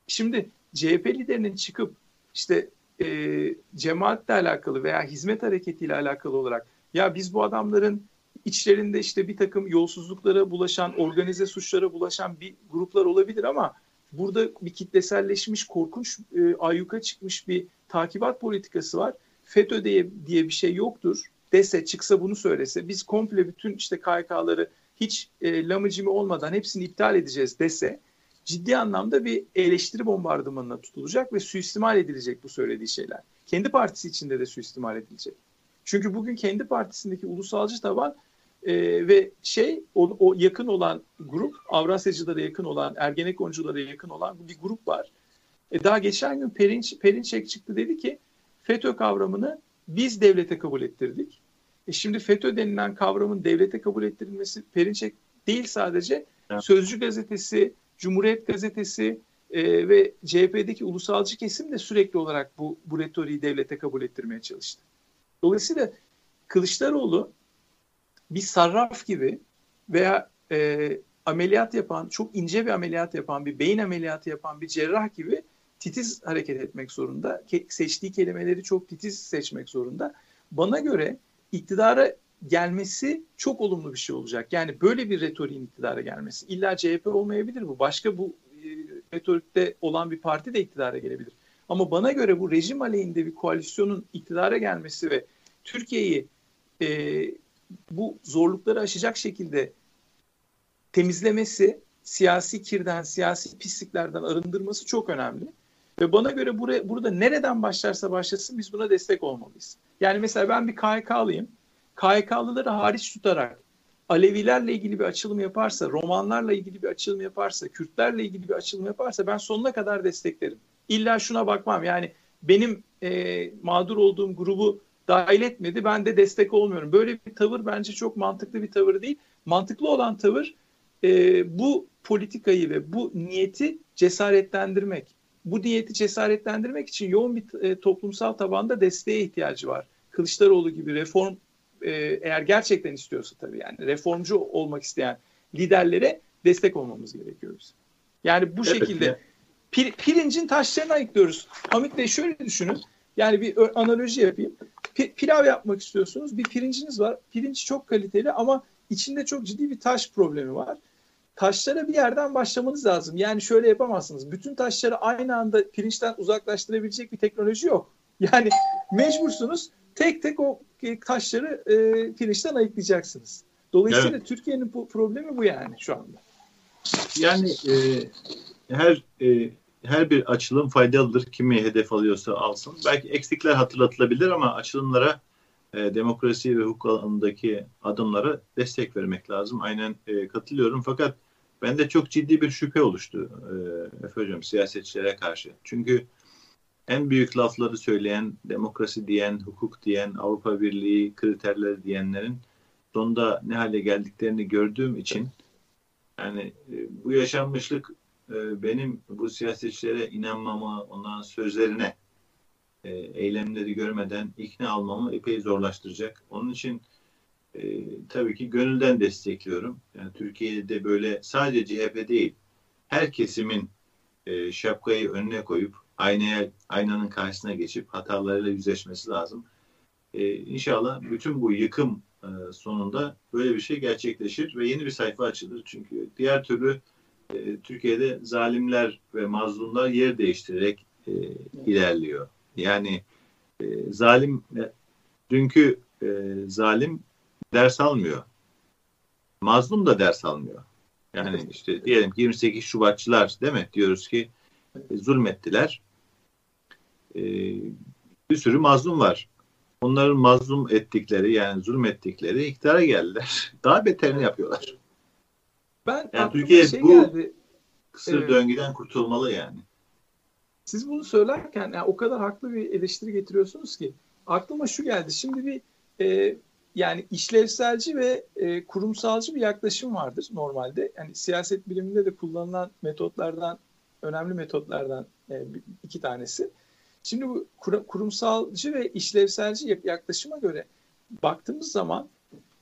Şimdi CHP liderinin çıkıp işte e, cemaatle alakalı veya hizmet hareketiyle alakalı olarak ya biz bu adamların içlerinde işte bir takım yolsuzluklara bulaşan, organize suçlara bulaşan bir gruplar olabilir ama burada bir kitleselleşmiş, korkunç, e, ayyuka çıkmış bir takibat politikası var. FETÖ diye, diye bir şey yoktur dese çıksa bunu söylese biz komple bütün işte KYK'ları hiç e, lamıcımı olmadan hepsini iptal edeceğiz dese ciddi anlamda bir eleştiri bombardımanına tutulacak ve suistimal edilecek bu söylediği şeyler. Kendi partisi içinde de suistimal edilecek. Çünkü bugün kendi partisindeki ulusalcı taban e, ve şey o, o yakın olan grup Avrasyacılara yakın olan Ergenekonculara yakın olan bir grup var. E, daha geçen gün Perinç, Perinçek çıktı dedi ki FETÖ kavramını biz devlete kabul ettirdik. E şimdi FETÖ denilen kavramın devlete kabul ettirilmesi Perinçek değil sadece evet. Sözcü gazetesi, Cumhuriyet gazetesi e, ve CHP'deki ulusalcı kesim de sürekli olarak bu, bu retoriği devlete kabul ettirmeye çalıştı. Dolayısıyla Kılıçdaroğlu bir sarraf gibi veya e, ameliyat yapan, çok ince bir ameliyat yapan, bir beyin ameliyatı yapan bir cerrah gibi titiz hareket etmek zorunda. Ke- seçtiği kelimeleri çok titiz seçmek zorunda. Bana göre iktidara gelmesi çok olumlu bir şey olacak. Yani böyle bir retoriğin iktidara gelmesi. İlla CHP olmayabilir bu. Başka bu e, retorikte olan bir parti de iktidara gelebilir. Ama bana göre bu rejim aleyhinde bir koalisyonun iktidara gelmesi ve Türkiye'yi e, bu zorlukları aşacak şekilde temizlemesi, siyasi kirden, siyasi pisliklerden arındırması çok önemli. Ve bana göre buraya, burada nereden başlarsa başlasın biz buna destek olmalıyız. Yani mesela ben bir KHK'lıyım. KHK'lıları hariç tutarak Alevilerle ilgili bir açılım yaparsa, romanlarla ilgili bir açılım yaparsa, Kürtlerle ilgili bir açılım yaparsa ben sonuna kadar desteklerim. İlla şuna bakmam yani benim e, mağdur olduğum grubu dahil etmedi ben de destek olmuyorum. Böyle bir tavır bence çok mantıklı bir tavır değil. Mantıklı olan tavır e, bu politikayı ve bu niyeti cesaretlendirmek. Bu niyeti cesaretlendirmek için yoğun bir e, toplumsal tabanda desteğe ihtiyacı var. Kılıçdaroğlu gibi reform e, eğer gerçekten istiyorsa tabii yani reformcu olmak isteyen liderlere destek olmamız gerekiyor bizim. Yani bu evet, şekilde ya. pir, pirincin taşlarını ayıklıyoruz. Hamit Bey şöyle düşünün. Yani bir analoji yapayım. P- pilav yapmak istiyorsunuz. Bir pirinciniz var. Pirinç çok kaliteli ama içinde çok ciddi bir taş problemi var. Taşlara bir yerden başlamanız lazım. Yani şöyle yapamazsınız. Bütün taşları aynı anda pirinçten uzaklaştırabilecek bir teknoloji yok. Yani mecbursunuz tek tek o taşları e, pirinçten ayıklayacaksınız. Dolayısıyla evet. Türkiye'nin bu problemi bu yani şu anda.
Yani e, her e, her bir açılım faydalıdır. Kimi hedef alıyorsa alsın. Belki eksikler hatırlatılabilir ama açılımlara e, demokrasi ve hukuk alanındaki adımlara destek vermek lazım. Aynen e, katılıyorum. Fakat bende çok ciddi bir şüphe oluştu e, Efe Hocam siyasetçilere karşı. Çünkü en büyük lafları söyleyen, demokrasi diyen, hukuk diyen, Avrupa Birliği kriterleri diyenlerin sonunda ne hale geldiklerini gördüğüm için yani e, bu yaşanmışlık e, benim bu siyasetçilere inanmama, onların sözlerine, e, eylemleri görmeden ikna almamı epey zorlaştıracak. Onun için e, tabii ki gönülden destekliyorum. Yani Türkiye'de böyle sadece CHP değil, her kesimin e, şapkayı önüne koyup aynaya, aynanın karşısına geçip hatalarıyla yüzleşmesi lazım. E, inşallah bütün bu yıkım e, sonunda böyle bir şey gerçekleşir ve yeni bir sayfa açılır. Çünkü diğer türlü e, Türkiye'de zalimler ve mazlumlar yer değiştirerek e, ilerliyor. Yani e, zalim e, dünkü e, zalim ders almıyor. Mazlum da ders almıyor. Yani işte diyelim ki 28 Şubatçılar değil mi? Diyoruz ki e, zulmettiler. E, bir sürü mazlum var. Onların mazlum ettikleri yani zulmettikleri iktidara geldiler. Daha beterini yapıyorlar. Ben yani Türkiye şey bu geldi. kısır ee, döngüden kurtulmalı yani.
Siz bunu söylerken yani o kadar haklı bir eleştiri getiriyorsunuz ki aklıma şu geldi. Şimdi bir e, yani işlevselci ve e, kurumsalcı bir yaklaşım vardır normalde. Yani siyaset biliminde de kullanılan metotlardan önemli metotlardan e, iki tanesi. Şimdi bu kur, kurumsalcı ve işlevselci yaklaşıma göre baktığımız zaman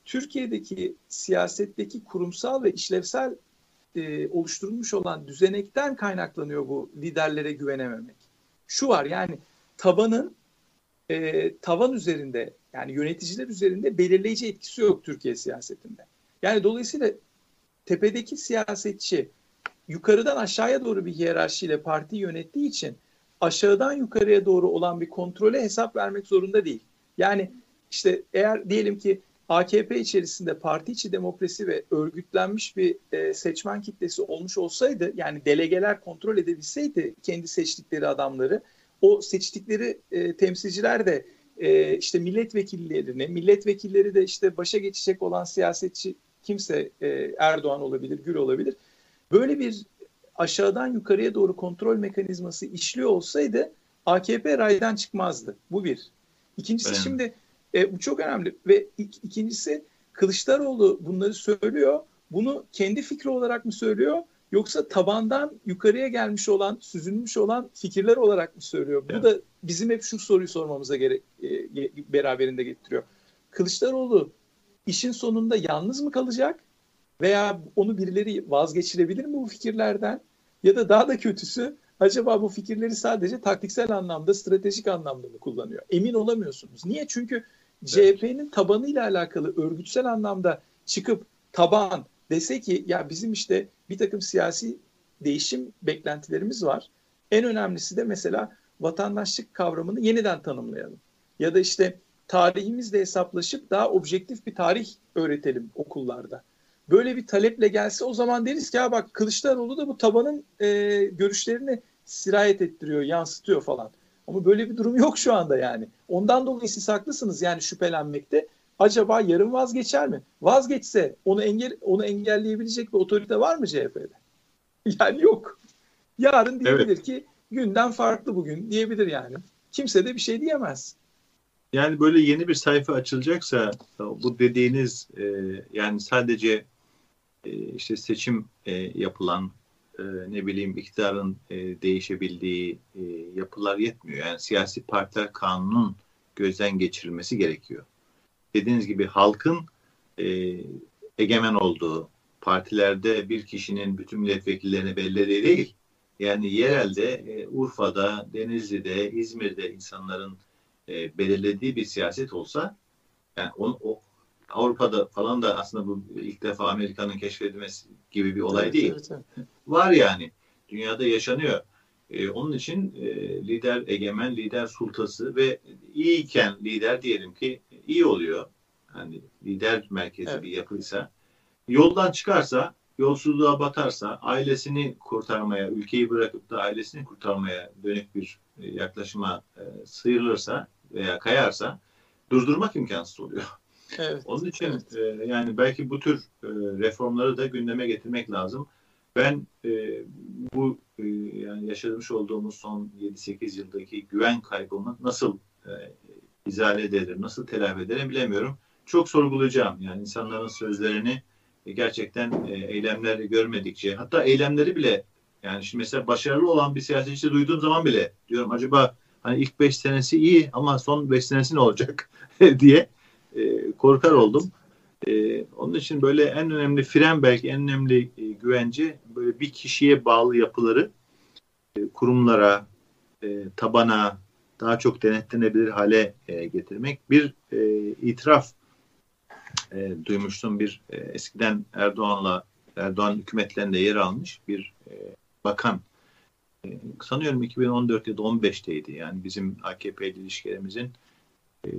Türkiye'deki siyasetteki kurumsal ve işlevsel e, oluşturulmuş olan düzenekten kaynaklanıyor bu liderlere güvenememek. Şu var yani tabanın e, tavan üzerinde yani yöneticiler üzerinde belirleyici etkisi yok Türkiye siyasetinde. Yani dolayısıyla tepedeki siyasetçi yukarıdan aşağıya doğru bir hiyerarşiyle parti yönettiği için aşağıdan yukarıya doğru olan bir kontrole hesap vermek zorunda değil. Yani işte eğer diyelim ki AKP içerisinde parti içi demokrasi ve örgütlenmiş bir e, seçmen kitlesi olmuş olsaydı yani delegeler kontrol edebilseydi kendi seçtikleri adamları o seçtikleri e, temsilciler de e, işte milletvekillerini milletvekilleri de işte başa geçecek olan siyasetçi kimse e, Erdoğan olabilir, Gül olabilir. Böyle bir aşağıdan yukarıya doğru kontrol mekanizması işliyor olsaydı AKP raydan çıkmazdı. Bu bir. İkincisi Önemli. şimdi e, bu çok önemli ve ik, ikincisi Kılıçdaroğlu bunları söylüyor. Bunu kendi fikri olarak mı söylüyor yoksa tabandan yukarıya gelmiş olan, süzülmüş olan fikirler olarak mı söylüyor? Evet. Bu da bizim hep şu soruyu sormamıza gerek e, beraberinde getiriyor. Kılıçdaroğlu işin sonunda yalnız mı kalacak veya onu birileri vazgeçirebilir mi bu fikirlerden? Ya da daha da kötüsü acaba bu fikirleri sadece taktiksel anlamda, stratejik anlamda mı kullanıyor? Emin olamıyorsunuz. Niye? Çünkü CHP'nin tabanıyla alakalı örgütsel anlamda çıkıp taban dese ki ya bizim işte bir takım siyasi değişim beklentilerimiz var. En önemlisi de mesela vatandaşlık kavramını yeniden tanımlayalım. Ya da işte tarihimizle hesaplaşıp daha objektif bir tarih öğretelim okullarda. Böyle bir taleple gelse o zaman deriz ki ya bak Kılıçdaroğlu da bu tabanın e, görüşlerini sirayet ettiriyor, yansıtıyor falan. Ama böyle bir durum yok şu anda yani. Ondan dolayı siz haklısınız yani şüphelenmekte. Acaba yarın vazgeçer mi? Vazgeçse onu engel onu engelleyebilecek bir otorite var mı CHP'de? Yani yok. Yarın diyebilir evet. ki günden farklı bugün diyebilir yani. Kimse de bir şey diyemez.
Yani böyle yeni bir sayfa açılacaksa bu dediğiniz e, yani sadece e, işte seçim e, yapılan e, ne bileyim iktidarın değişebildiği yapılar yetmiyor. Yani siyasi partiler kanunun gözden geçirilmesi gerekiyor. Dediğiniz gibi halkın egemen olduğu partilerde bir kişinin bütün milletvekillerini belirlediği değil. Yani yerelde Urfa'da, Denizli'de, İzmir'de insanların e, belirlediği bir siyaset olsa yani o, o Avrupa'da falan da aslında bu ilk defa Amerika'nın keşfedilmesi gibi bir olay evet, değil. Evet, evet. Var yani. Dünyada yaşanıyor. Ee, onun için e, lider egemen, lider sultası ve iyiyken lider diyelim ki iyi oluyor. Hani lider merkezi evet. bir yapıysa. Yoldan çıkarsa, yolsuzluğa batarsa, ailesini kurtarmaya, ülkeyi bırakıp da ailesini kurtarmaya dönük bir e, yaklaşıma e, sıyrılırsa veya kayarsa durdurmak imkansız oluyor. Evet. Onun için evet. e, yani belki bu tür e, reformları da gündeme getirmek lazım. Ben e, bu e, yani yaşamış olduğumuz son 7-8 yıldaki güven kaybını nasıl e, izale ederim, nasıl telafi ederim bilemiyorum. Çok sorgulayacağım. Yani insanların sözlerini e, gerçekten e, eylemleri görmedikçe hatta eylemleri bile yani şimdi mesela başarılı olan bir siyasetçi duyduğum zaman bile diyorum acaba hani ilk beş senesi iyi ama son beş senesi ne olacak diye e, korkar oldum. E, onun için böyle en önemli fren belki en önemli e, güvence böyle bir kişiye bağlı yapıları e, kurumlara, e, tabana daha çok denetlenebilir hale e, getirmek. Bir e, itiraf e, duymuştum bir e, eskiden Erdoğan'la Erdoğan hükümetlerinde yer almış bir e, bakan e, sanıyorum 2014 ya da 15'teydi yani bizim AKP ilişkilerimizin e,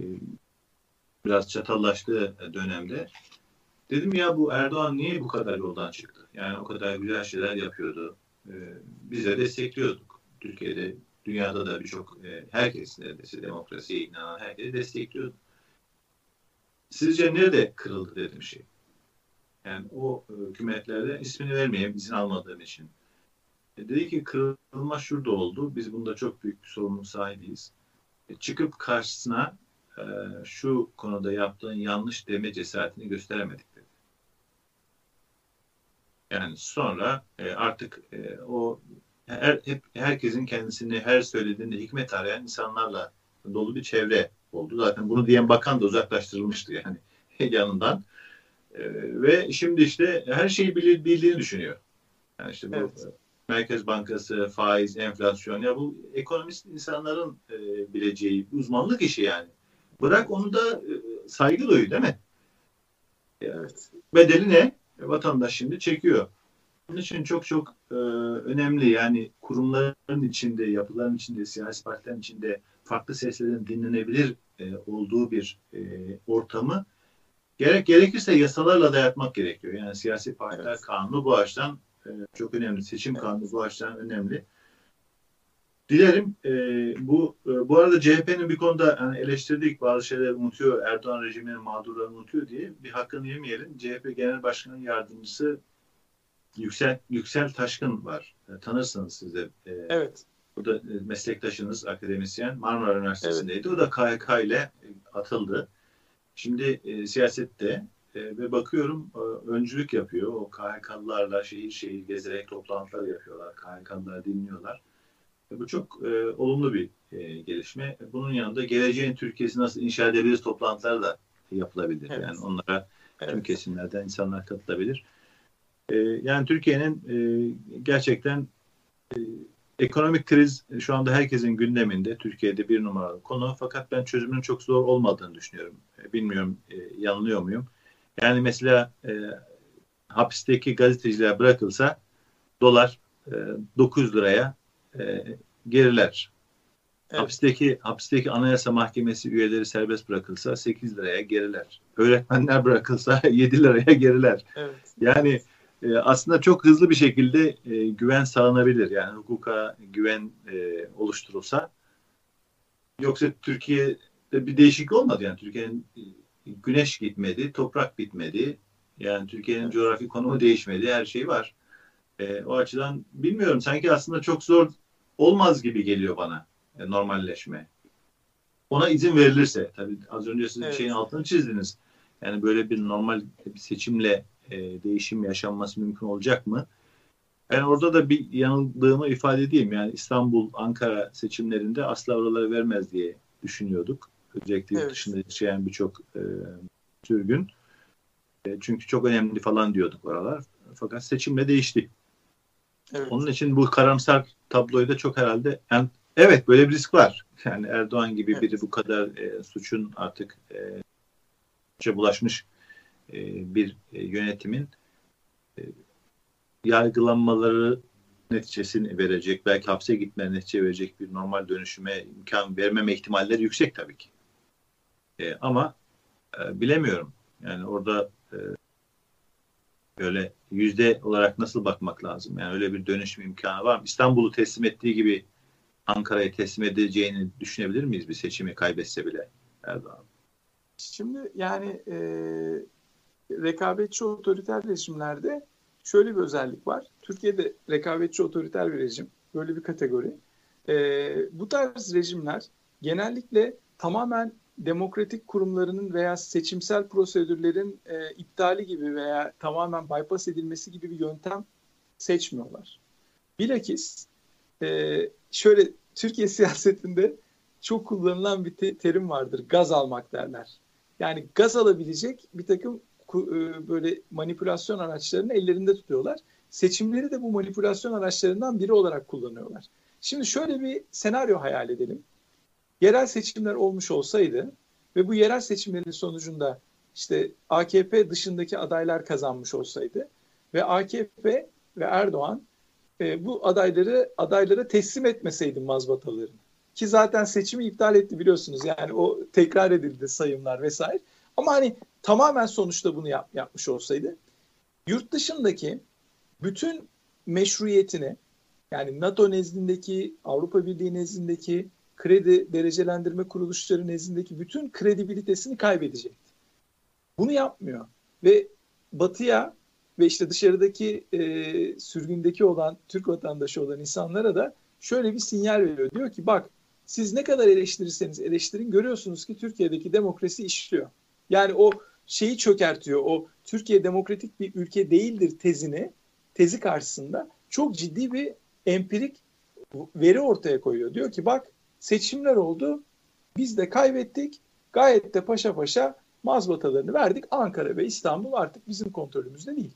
biraz çatallaştığı dönemde dedim ya bu Erdoğan niye bu kadar yoldan çıktı? Yani o kadar güzel şeyler yapıyordu. Ee, biz de destekliyorduk. Türkiye'de, dünyada da birçok e, herkes neredeyse demokrasiye inanan herkesi destekliyordu. Sizce nerede kırıldı dedim şey. Yani o e, hükümetlerde ismini vermeyeyim izin almadığım için. E, dedi ki kırılma şurada oldu. Biz bunda çok büyük bir sorumluluk sahibiyiz. E, çıkıp karşısına e, şu konuda yaptığın yanlış deme cesaretini gösteremedik dedi. Yani sonra e, artık e, o her, hep herkesin kendisini her söylediğinde hikmet arayan insanlarla dolu bir çevre oldu. Zaten bunu diyen bakan da uzaklaştırılmıştı yani yanından. E, ve şimdi işte her şeyi bilir, bildiğini düşünüyor. Yani işte bu evet. Merkez Bankası, faiz, enflasyon ya bu ekonomist insanların e, bileceği uzmanlık işi yani. Bırak onu da e, saygı duyu değil mi? Evet. Bedeli ne? E, vatandaş şimdi çekiyor. Bunun için çok çok e, önemli yani kurumların içinde, yapıların içinde, siyasi partilerin içinde farklı seslerin dinlenebilir e, olduğu bir e, ortamı gerek gerekirse yasalarla dayatmak gerekiyor. Yani siyasi partiler evet. kanunu bu açıdan e, çok önemli. Seçim evet. kanunu bu açıdan önemli. Dilerim e, bu e, bu arada CHP'nin bir konuda yani eleştirdik bazı şeyler unutuyor Erdoğan rejiminin mağdurlarını unutuyor diye bir hakkını yemeyelim. CHP Genel Başkanı Yardımcısı Yüksel Yüksel Taşkın var. E, tanırsınız siz de.
E, evet.
O da e, meslektaşınız akademisyen Marmara Üniversitesi'ndeydi. Evet. O da KHK ile atıldı. Şimdi e, siyasette e, ve bakıyorum e, öncülük yapıyor. O KHK'lılarla şehir şehir gezerek toplantılar yapıyorlar. KHK'lılar dinliyorlar. Bu çok e, olumlu bir e, gelişme. Bunun yanında geleceğin Türkiye'si nasıl inşa edebiliriz toplantıları da yapılabilir. Evet. Yani onlara evet. tüm kesimlerden insanlar katılabilir. E, yani Türkiye'nin e, gerçekten e, Ekonomik kriz şu anda herkesin gündeminde. Türkiye'de bir numaralı konu. Fakat ben çözümünün çok zor olmadığını düşünüyorum. E, bilmiyorum e, yanılıyor muyum? Yani mesela e, hapisteki gazeteciler bırakılsa dolar e, 9 liraya e, geriler. Evet. Hapisteki hapisteki Anayasa Mahkemesi üyeleri serbest bırakılsa 8 liraya geriler. Öğretmenler bırakılsa 7 liraya geriler. Evet. Yani e, aslında çok hızlı bir şekilde e, güven sağlanabilir. Yani hukuka güven e, oluşturulsa. Yoksa Türkiye'de bir değişiklik olmadı. Yani Türkiye'nin e, güneş gitmedi, toprak bitmedi. Yani Türkiye'nin evet. coğrafi konumu değişmedi. Her şey var. E, o açıdan bilmiyorum. Sanki aslında çok zor olmaz gibi geliyor bana e, normalleşme. Ona izin verilirse. Tabii az önce siz evet. şeyin altını çizdiniz. Yani böyle bir normal bir seçimle e, değişim yaşanması mümkün olacak mı? Ben orada da bir yanıldığımı ifade edeyim. Yani İstanbul, Ankara seçimlerinde asla oraları vermez diye düşünüyorduk. Özellikle evet. yurt dışında yaşayan birçok e, Türk'ün. E, çünkü çok önemli falan diyorduk oralar. Fakat seçimle değişti. Evet. Onun için bu karamsar tabloyu da çok herhalde yani evet böyle bir risk var. Yani Erdoğan gibi evet. biri bu kadar e, suçun artık e, bulaşmış e, bir e, yönetimin e, yargılanmaları neticesini verecek, belki hapse gitme netice verecek bir normal dönüşüme imkan vermeme ihtimalleri yüksek tabii ki. ama bilemiyorum. Yani orada böyle yüzde olarak nasıl bakmak lazım? Yani öyle bir dönüşüm imkanı var mı? İstanbul'u teslim ettiği gibi Ankara'yı teslim edeceğini düşünebilir miyiz bir seçimi kaybetse bile Erdoğan?
Şimdi yani e, rekabetçi otoriter rejimlerde şöyle bir özellik var. Türkiye'de rekabetçi otoriter bir rejim. Böyle bir kategori. E, bu tarz rejimler genellikle tamamen demokratik kurumlarının veya seçimsel prosedürlerin e, iptali gibi veya tamamen bypass edilmesi gibi bir yöntem seçmiyorlar. Bilakis e, şöyle Türkiye siyasetinde çok kullanılan bir te- terim vardır. Gaz almak derler. Yani gaz alabilecek bir takım e, böyle manipülasyon araçlarını ellerinde tutuyorlar. Seçimleri de bu manipülasyon araçlarından biri olarak kullanıyorlar. Şimdi şöyle bir senaryo hayal edelim. Yerel seçimler olmuş olsaydı ve bu yerel seçimlerin sonucunda işte AKP dışındaki adaylar kazanmış olsaydı ve AKP ve Erdoğan e, bu adayları adaylara teslim etmeseydi mazbatalarını. Ki zaten seçimi iptal etti biliyorsunuz. Yani o tekrar edildi sayımlar vesaire. Ama hani tamamen sonuçta bunu yap, yapmış olsaydı yurt dışındaki bütün meşruiyetini yani NATO nezdindeki, Avrupa Birliği nezdindeki, kredi derecelendirme kuruluşları nezdindeki bütün kredibilitesini kaybedecekti. Bunu yapmıyor ve Batı'ya ve işte dışarıdaki e, sürgündeki olan Türk vatandaşı olan insanlara da şöyle bir sinyal veriyor. Diyor ki bak siz ne kadar eleştirirseniz eleştirin görüyorsunuz ki Türkiye'deki demokrasi işliyor. Yani o şeyi çökertiyor. O Türkiye demokratik bir ülke değildir tezini, tezi karşısında çok ciddi bir empirik veri ortaya koyuyor. Diyor ki bak seçimler oldu, biz de kaybettik, gayet de paşa paşa mazbatalarını verdik. Ankara ve İstanbul artık bizim kontrolümüzde değil.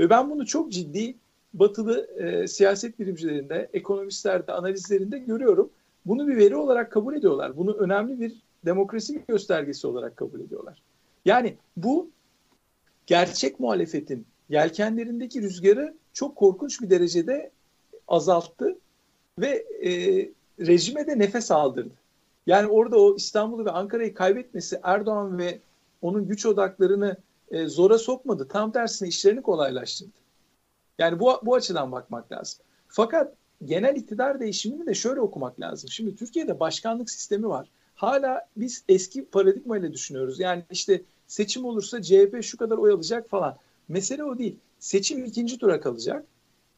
Ve ben bunu çok ciddi batılı e, siyaset bilimcilerinde, ekonomistlerde, analizlerinde görüyorum. Bunu bir veri olarak kabul ediyorlar. Bunu önemli bir demokrasi göstergesi olarak kabul ediyorlar. Yani bu gerçek muhalefetin yelkenlerindeki rüzgarı çok korkunç bir derecede azalttı ve e, rejime de nefes aldırdı. Yani orada o İstanbul'u ve Ankara'yı kaybetmesi Erdoğan ve onun güç odaklarını e, zora sokmadı. Tam tersine işlerini kolaylaştırdı. Yani bu, bu açıdan bakmak lazım. Fakat genel iktidar değişimini de şöyle okumak lazım. Şimdi Türkiye'de başkanlık sistemi var hala biz eski paradigma ile düşünüyoruz. Yani işte seçim olursa CHP şu kadar oy alacak falan. Mesele o değil. Seçim ikinci tura kalacak.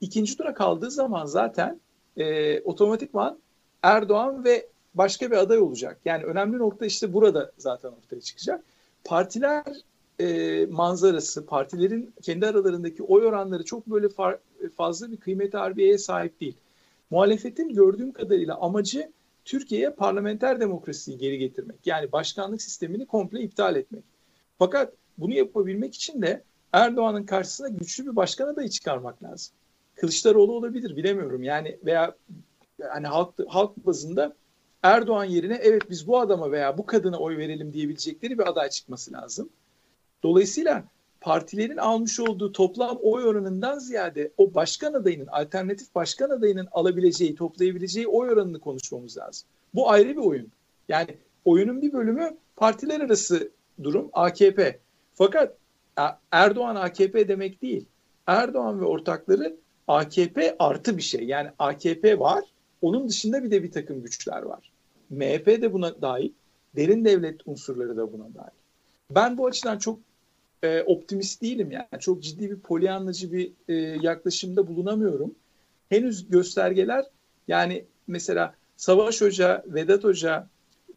İkinci tura kaldığı zaman zaten e, otomatikman Erdoğan ve başka bir aday olacak. Yani önemli nokta işte burada zaten ortaya çıkacak. Partiler e, manzarası, partilerin kendi aralarındaki oy oranları çok böyle far, fazla bir kıymet harbiyeye sahip değil. Muhalefetin gördüğüm kadarıyla amacı Türkiye'ye parlamenter demokrasiyi geri getirmek. Yani başkanlık sistemini komple iptal etmek. Fakat bunu yapabilmek için de Erdoğan'ın karşısına güçlü bir başkan adayı çıkarmak lazım. Kılıçdaroğlu olabilir bilemiyorum yani veya yani halk, halk bazında Erdoğan yerine evet biz bu adama veya bu kadına oy verelim diyebilecekleri bir aday çıkması lazım. Dolayısıyla partilerin almış olduğu toplam oy oranından ziyade o başkan adayının, alternatif başkan adayının alabileceği, toplayabileceği oy oranını konuşmamız lazım. Bu ayrı bir oyun. Yani oyunun bir bölümü partiler arası durum AKP. Fakat Erdoğan AKP demek değil. Erdoğan ve ortakları AKP artı bir şey. Yani AKP var. Onun dışında bir de bir takım güçler var. MHP de buna dahil. Derin devlet unsurları da buna dahil. Ben bu açıdan çok e, optimist değilim yani. Çok ciddi bir polyanlıcı bir e, yaklaşımda bulunamıyorum. Henüz göstergeler yani mesela Savaş Hoca, Vedat Hoca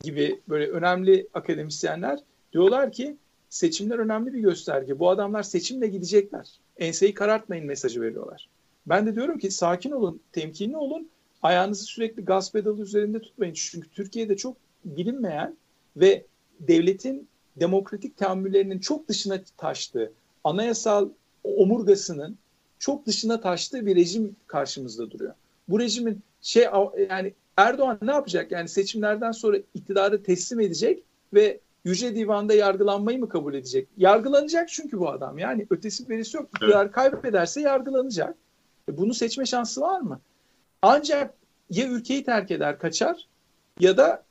gibi böyle önemli akademisyenler diyorlar ki seçimler önemli bir gösterge. Bu adamlar seçimle gidecekler. Enseyi karartmayın mesajı veriyorlar. Ben de diyorum ki sakin olun, temkinli olun. Ayağınızı sürekli gaz pedalı üzerinde tutmayın. Çünkü Türkiye'de çok bilinmeyen ve devletin demokratik tahammüllerinin çok dışına taştığı, anayasal omurgasının çok dışına taştığı bir rejim karşımızda duruyor. Bu rejimin şey yani Erdoğan ne yapacak? Yani seçimlerden sonra iktidarı teslim edecek ve Yüce Divan'da yargılanmayı mı kabul edecek? Yargılanacak çünkü bu adam. Yani ötesi birisi yok. İktidar evet. kaybederse yargılanacak. E bunu seçme şansı var mı? Ancak ya ülkeyi terk eder, kaçar ya da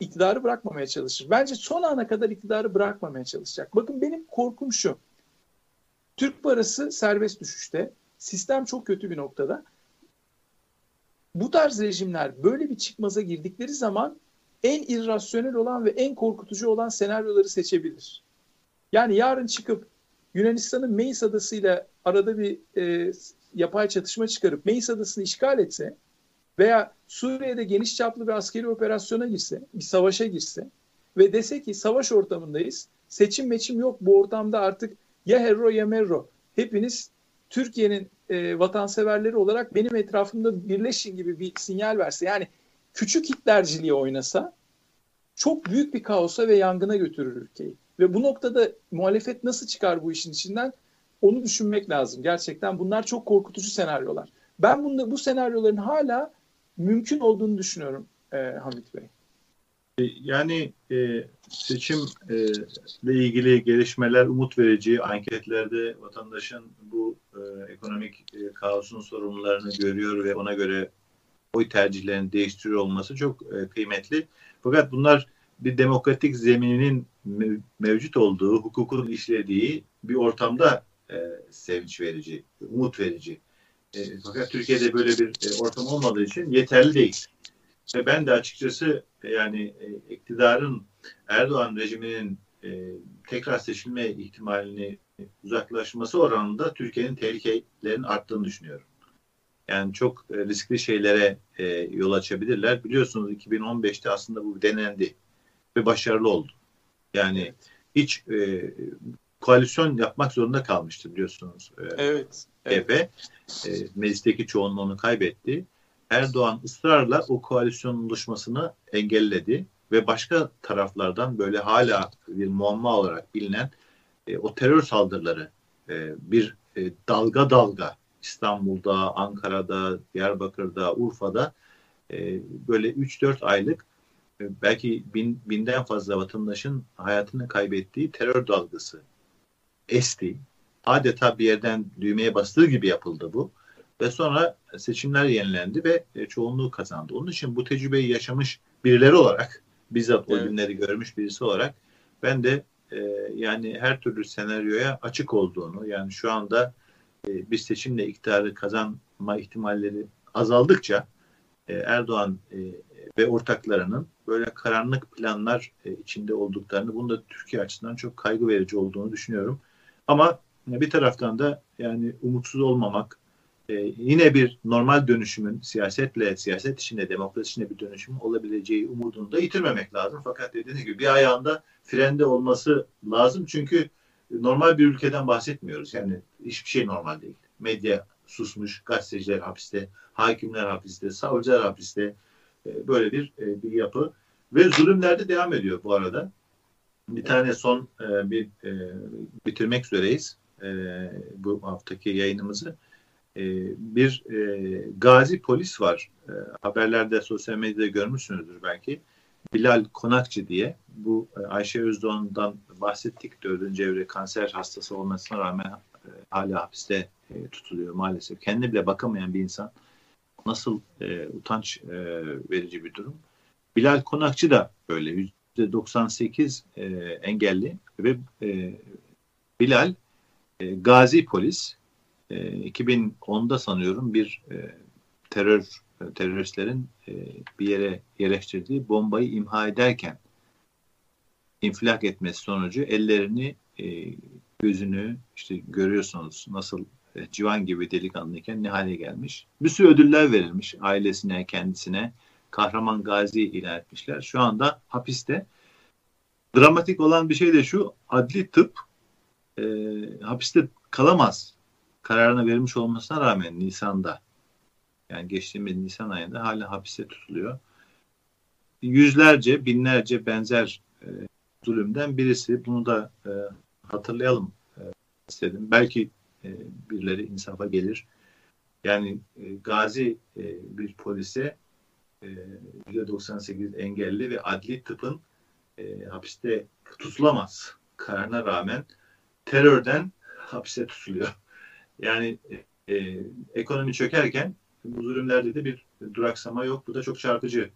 iktidarı bırakmamaya çalışır. Bence son ana kadar iktidarı bırakmamaya çalışacak. Bakın benim korkum şu. Türk parası serbest düşüşte. Sistem çok kötü bir noktada. Bu tarz rejimler böyle bir çıkmaza girdikleri zaman en irrasyonel olan ve en korkutucu olan senaryoları seçebilir. Yani yarın çıkıp Yunanistan'ın Meis adasıyla arada bir e, yapay çatışma çıkarıp Meis adasını işgal etse veya Suriye'de geniş çaplı bir askeri operasyona girse, bir savaşa girse ve dese ki savaş ortamındayız, seçim meçim yok bu ortamda artık ya herro ya merro. Hepiniz Türkiye'nin e, vatanseverleri olarak benim etrafımda birleşin gibi bir sinyal verse. Yani küçük Hitlerciliği oynasa çok büyük bir kaosa ve yangına götürür ülkeyi. Ve bu noktada muhalefet nasıl çıkar bu işin içinden onu düşünmek lazım. Gerçekten bunlar çok korkutucu senaryolar. Ben bunda, bu senaryoların hala mümkün olduğunu düşünüyorum e, Hamit Bey.
E, yani e, seçimle e, ilgili gelişmeler umut verici. Anketlerde vatandaşın bu e, ekonomik e, kaosun sorunlarını görüyor ve ona göre oy tercihlerini değiştiriyor olması çok e, kıymetli. Fakat bunlar bir demokratik zemininin mev- mevcut olduğu, hukukun işlediği bir ortamda e, sevinç verici, umut verici. E, fakat Türkiye'de böyle bir e, ortam olmadığı için yeterli değil. Ve ben de açıkçası e, yani e, iktidarın Erdoğan rejiminin e, tekrar seçilme ihtimalini uzaklaşması oranında Türkiye'nin tehlikelerinin arttığını düşünüyorum. Yani çok e, riskli şeylere e, yol açabilirler. Biliyorsunuz 2015'te aslında bu denendi ve başarılı oldu. Yani hiç e, koalisyon yapmak zorunda kalmıştı biliyorsunuz.
E, evet.
evet. E, meclisteki çoğunluğunu kaybetti. Erdoğan ısrarla o koalisyon oluşmasını engelledi ve başka taraflardan böyle hala bir muamma olarak bilinen e, o terör saldırıları e, bir e, dalga dalga İstanbul'da, Ankara'da, Diyarbakır'da, Urfa'da e, böyle 3-4 aylık e, belki bin, binden fazla vatandaşın hayatını kaybettiği terör dalgası esti. Adeta bir yerden düğmeye bastığı gibi yapıldı bu. Ve sonra seçimler yenilendi ve e, çoğunluğu kazandı. Onun için bu tecrübeyi yaşamış birileri olarak, bizzat evet. o günleri görmüş birisi olarak ben de e, yani her türlü senaryoya açık olduğunu, yani şu anda e, bir seçimle iktidarı kazanma ihtimalleri azaldıkça e, Erdoğan e, ve ortaklarının böyle karanlık planlar e, içinde olduklarını, bunun da Türkiye açısından çok kaygı verici olduğunu düşünüyorum. Ama bir taraftan da yani umutsuz olmamak, e, yine bir normal dönüşümün siyasetle, siyaset içinde, demokrasi içinde bir dönüşüm olabileceği umudunu da yitirmemek lazım. Fakat dediğiniz gibi bir ayağında frende olması lazım. Çünkü normal bir ülkeden bahsetmiyoruz. Yani hiçbir şey normal değil. Medya susmuş, gazeteciler hapiste, hakimler hapiste, savcılar hapiste. E, böyle bir, e, bir yapı. Ve zulümler de devam ediyor bu arada. Bir tane son e, bir bitirmek üzereyiz bu haftaki yayınımızı. e, bir e, gazi polis var. E, haberlerde, sosyal medyada görmüşsünüzdür belki. Bilal Konakçı diye. Bu e, Ayşe Özdoğan'dan bahsettik. Dördüncü evre kanser hastası olmasına rağmen e, hala hapiste e, tutuluyor maalesef. Kendine bile bakamayan bir insan. Nasıl e, utanç e, verici bir durum. Bilal Konakçı da böyle. %98 e, engelli ve e, Bilal e, gazi polis. E, 2010'da sanıyorum bir e, terör teröristlerin e, bir yere yerleştirdiği bombayı imha ederken infilak etmesi sonucu ellerini e, gözünü işte görüyorsunuz nasıl e, civan gibi delikanlıyken ne hale gelmiş. Bir sürü ödüller verilmiş ailesine, kendisine. Kahraman Gazi ilan etmişler. Şu anda hapiste. Dramatik olan bir şey de şu, adli tıp e, hapiste kalamaz kararına verilmiş olmasına rağmen Nisan'da yani geçtiğimiz Nisan ayında hala hapiste tutuluyor. Yüzlerce, binlerce benzer e, zulümden birisi. Bunu da e, hatırlayalım e, istedim. Belki e, birileri insafa gelir. Yani e, gazi e, bir polise e, %98 engelli ve adli tıpın e, hapiste tutulamaz kararına rağmen terörden hapiste tutuluyor. Yani e, ekonomi çökerken bu zulümlerde de bir duraksama yok. Bu da çok çarpıcı.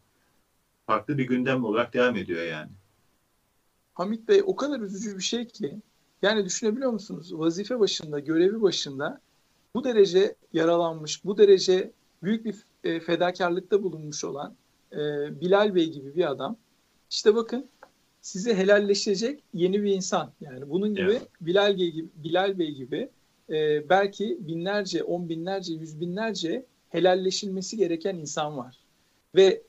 Farklı bir gündem olarak devam ediyor yani.
Hamit Bey o kadar üzücü bir şey ki yani düşünebiliyor musunuz? Vazife başında, görevi başında bu derece yaralanmış, bu derece büyük bir e, fedakarlıkta bulunmuş olan e, Bilal Bey gibi bir adam. İşte bakın sizi helalleşecek yeni bir insan. Yani bunun gibi evet. Bilal Bey gibi, Bilal Bey gibi e, belki binlerce, on binlerce, yüz binlerce helalleşilmesi gereken insan var. Ve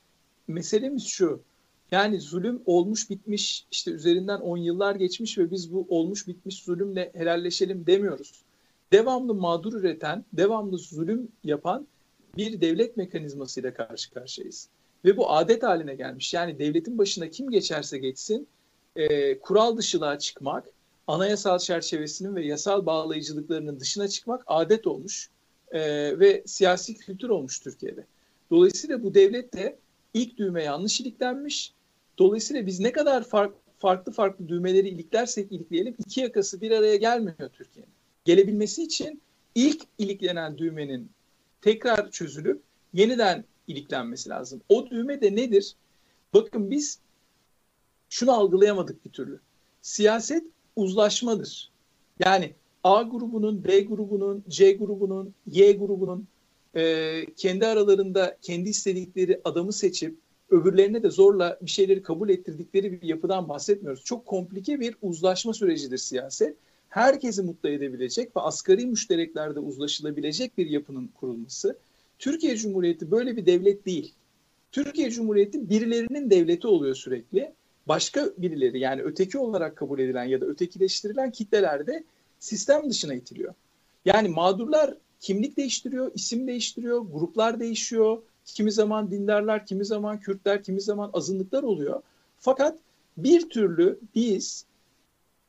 meselemiz şu. Yani zulüm olmuş bitmiş işte üzerinden on yıllar geçmiş ve biz bu olmuş bitmiş zulümle helalleşelim demiyoruz. Devamlı mağdur üreten, devamlı zulüm yapan bir devlet mekanizmasıyla karşı karşıyayız. Ve bu adet haline gelmiş. Yani devletin başına kim geçerse geçsin e, kural dışılığa çıkmak, anayasal çerçevesinin ve yasal bağlayıcılıklarının dışına çıkmak adet olmuş e, ve siyasi kültür olmuş Türkiye'de. Dolayısıyla bu devlet de ilk düğme yanlış iliklenmiş. Dolayısıyla biz ne kadar fark, farklı farklı düğmeleri iliklersek ilikleyelim iki yakası bir araya gelmiyor Türkiye'nin. Gelebilmesi için ilk iliklenen düğmenin tekrar çözülüp yeniden iliklenmesi lazım. O düğme de nedir? Bakın biz şunu algılayamadık bir türlü. Siyaset uzlaşmadır. Yani A grubunun, B grubunun, C grubunun, Y grubunun e, kendi aralarında kendi istedikleri adamı seçip öbürlerine de zorla bir şeyleri kabul ettirdikleri bir yapıdan bahsetmiyoruz. Çok komplike bir uzlaşma sürecidir siyaset. Herkesi mutlu edebilecek ve asgari müştereklerde uzlaşılabilecek bir yapının kurulması. Türkiye Cumhuriyeti böyle bir devlet değil. Türkiye Cumhuriyeti birilerinin devleti oluyor sürekli. Başka birileri yani öteki olarak kabul edilen ya da ötekileştirilen kitlelerde sistem dışına itiliyor. Yani mağdurlar kimlik değiştiriyor, isim değiştiriyor, gruplar değişiyor. Kimi zaman dindarlar, kimi zaman Kürtler, kimi zaman azınlıklar oluyor. Fakat bir türlü biz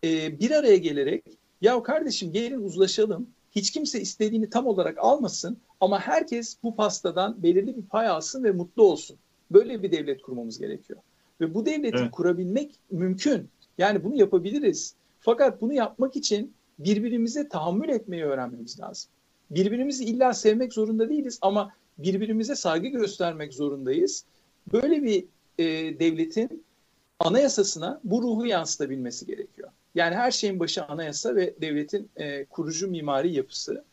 e, bir araya gelerek ya kardeşim gelin uzlaşalım. Hiç kimse istediğini tam olarak almasın ama herkes bu pastadan belirli bir pay alsın ve mutlu olsun. Böyle bir devlet kurmamız gerekiyor. Ve bu devleti evet. kurabilmek mümkün. Yani bunu yapabiliriz. Fakat bunu yapmak için birbirimize tahammül etmeyi öğrenmemiz lazım. Birbirimizi illa sevmek zorunda değiliz ama birbirimize saygı göstermek zorundayız. Böyle bir e, devletin anayasasına bu ruhu yansıtabilmesi gerekiyor. Yani her şeyin başı anayasa ve devletin e, kurucu mimari yapısı.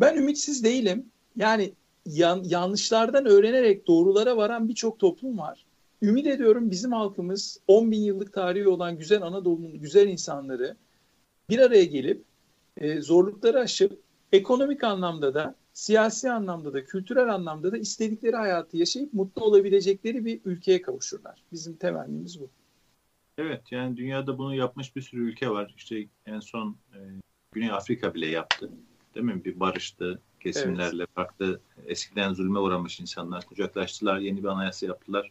Ben ümitsiz değilim. Yani yan, yanlışlardan öğrenerek doğrulara varan birçok toplum var. Ümit ediyorum bizim halkımız 10 bin yıllık tarihi olan güzel Anadolu'nun güzel insanları bir araya gelip e, zorlukları aşıp ekonomik anlamda da siyasi anlamda da kültürel anlamda da istedikleri hayatı yaşayıp mutlu olabilecekleri bir ülkeye kavuşurlar. Bizim temennimiz bu.
Evet yani dünyada bunu yapmış bir sürü ülke var. İşte en son e, Güney Afrika bile yaptı. Değil mi? Bir barıştı kesimlerle evet. farklı eskiden zulme uğramış insanlar kucaklaştılar. Yeni bir anayasa yaptılar.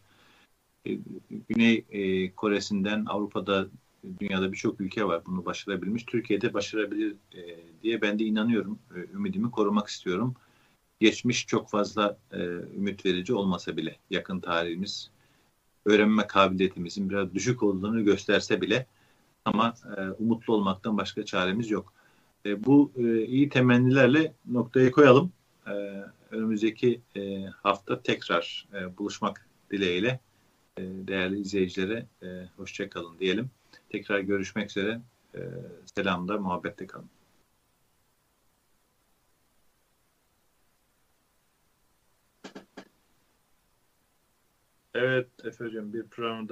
E, Güney e, Kore'sinden Avrupa'da dünyada birçok ülke var bunu başarabilmiş. Türkiye'de başarabilir e, diye ben de inanıyorum. E, ümidimi korumak istiyorum. Geçmiş çok fazla e, ümit verici olmasa bile yakın tarihimiz öğrenme kabiliyetimizin biraz düşük olduğunu gösterse bile ama e, umutlu olmaktan başka çaremiz yok. E, bu e, iyi temennilerle noktaya koyalım. E, önümüzdeki e, hafta tekrar e, buluşmak dileğiyle e, değerli izleyicilere e, hoşçakalın diyelim. Tekrar görüşmek üzere. E, selamda, muhabbette kalın. Evet Efe Hocam bir programda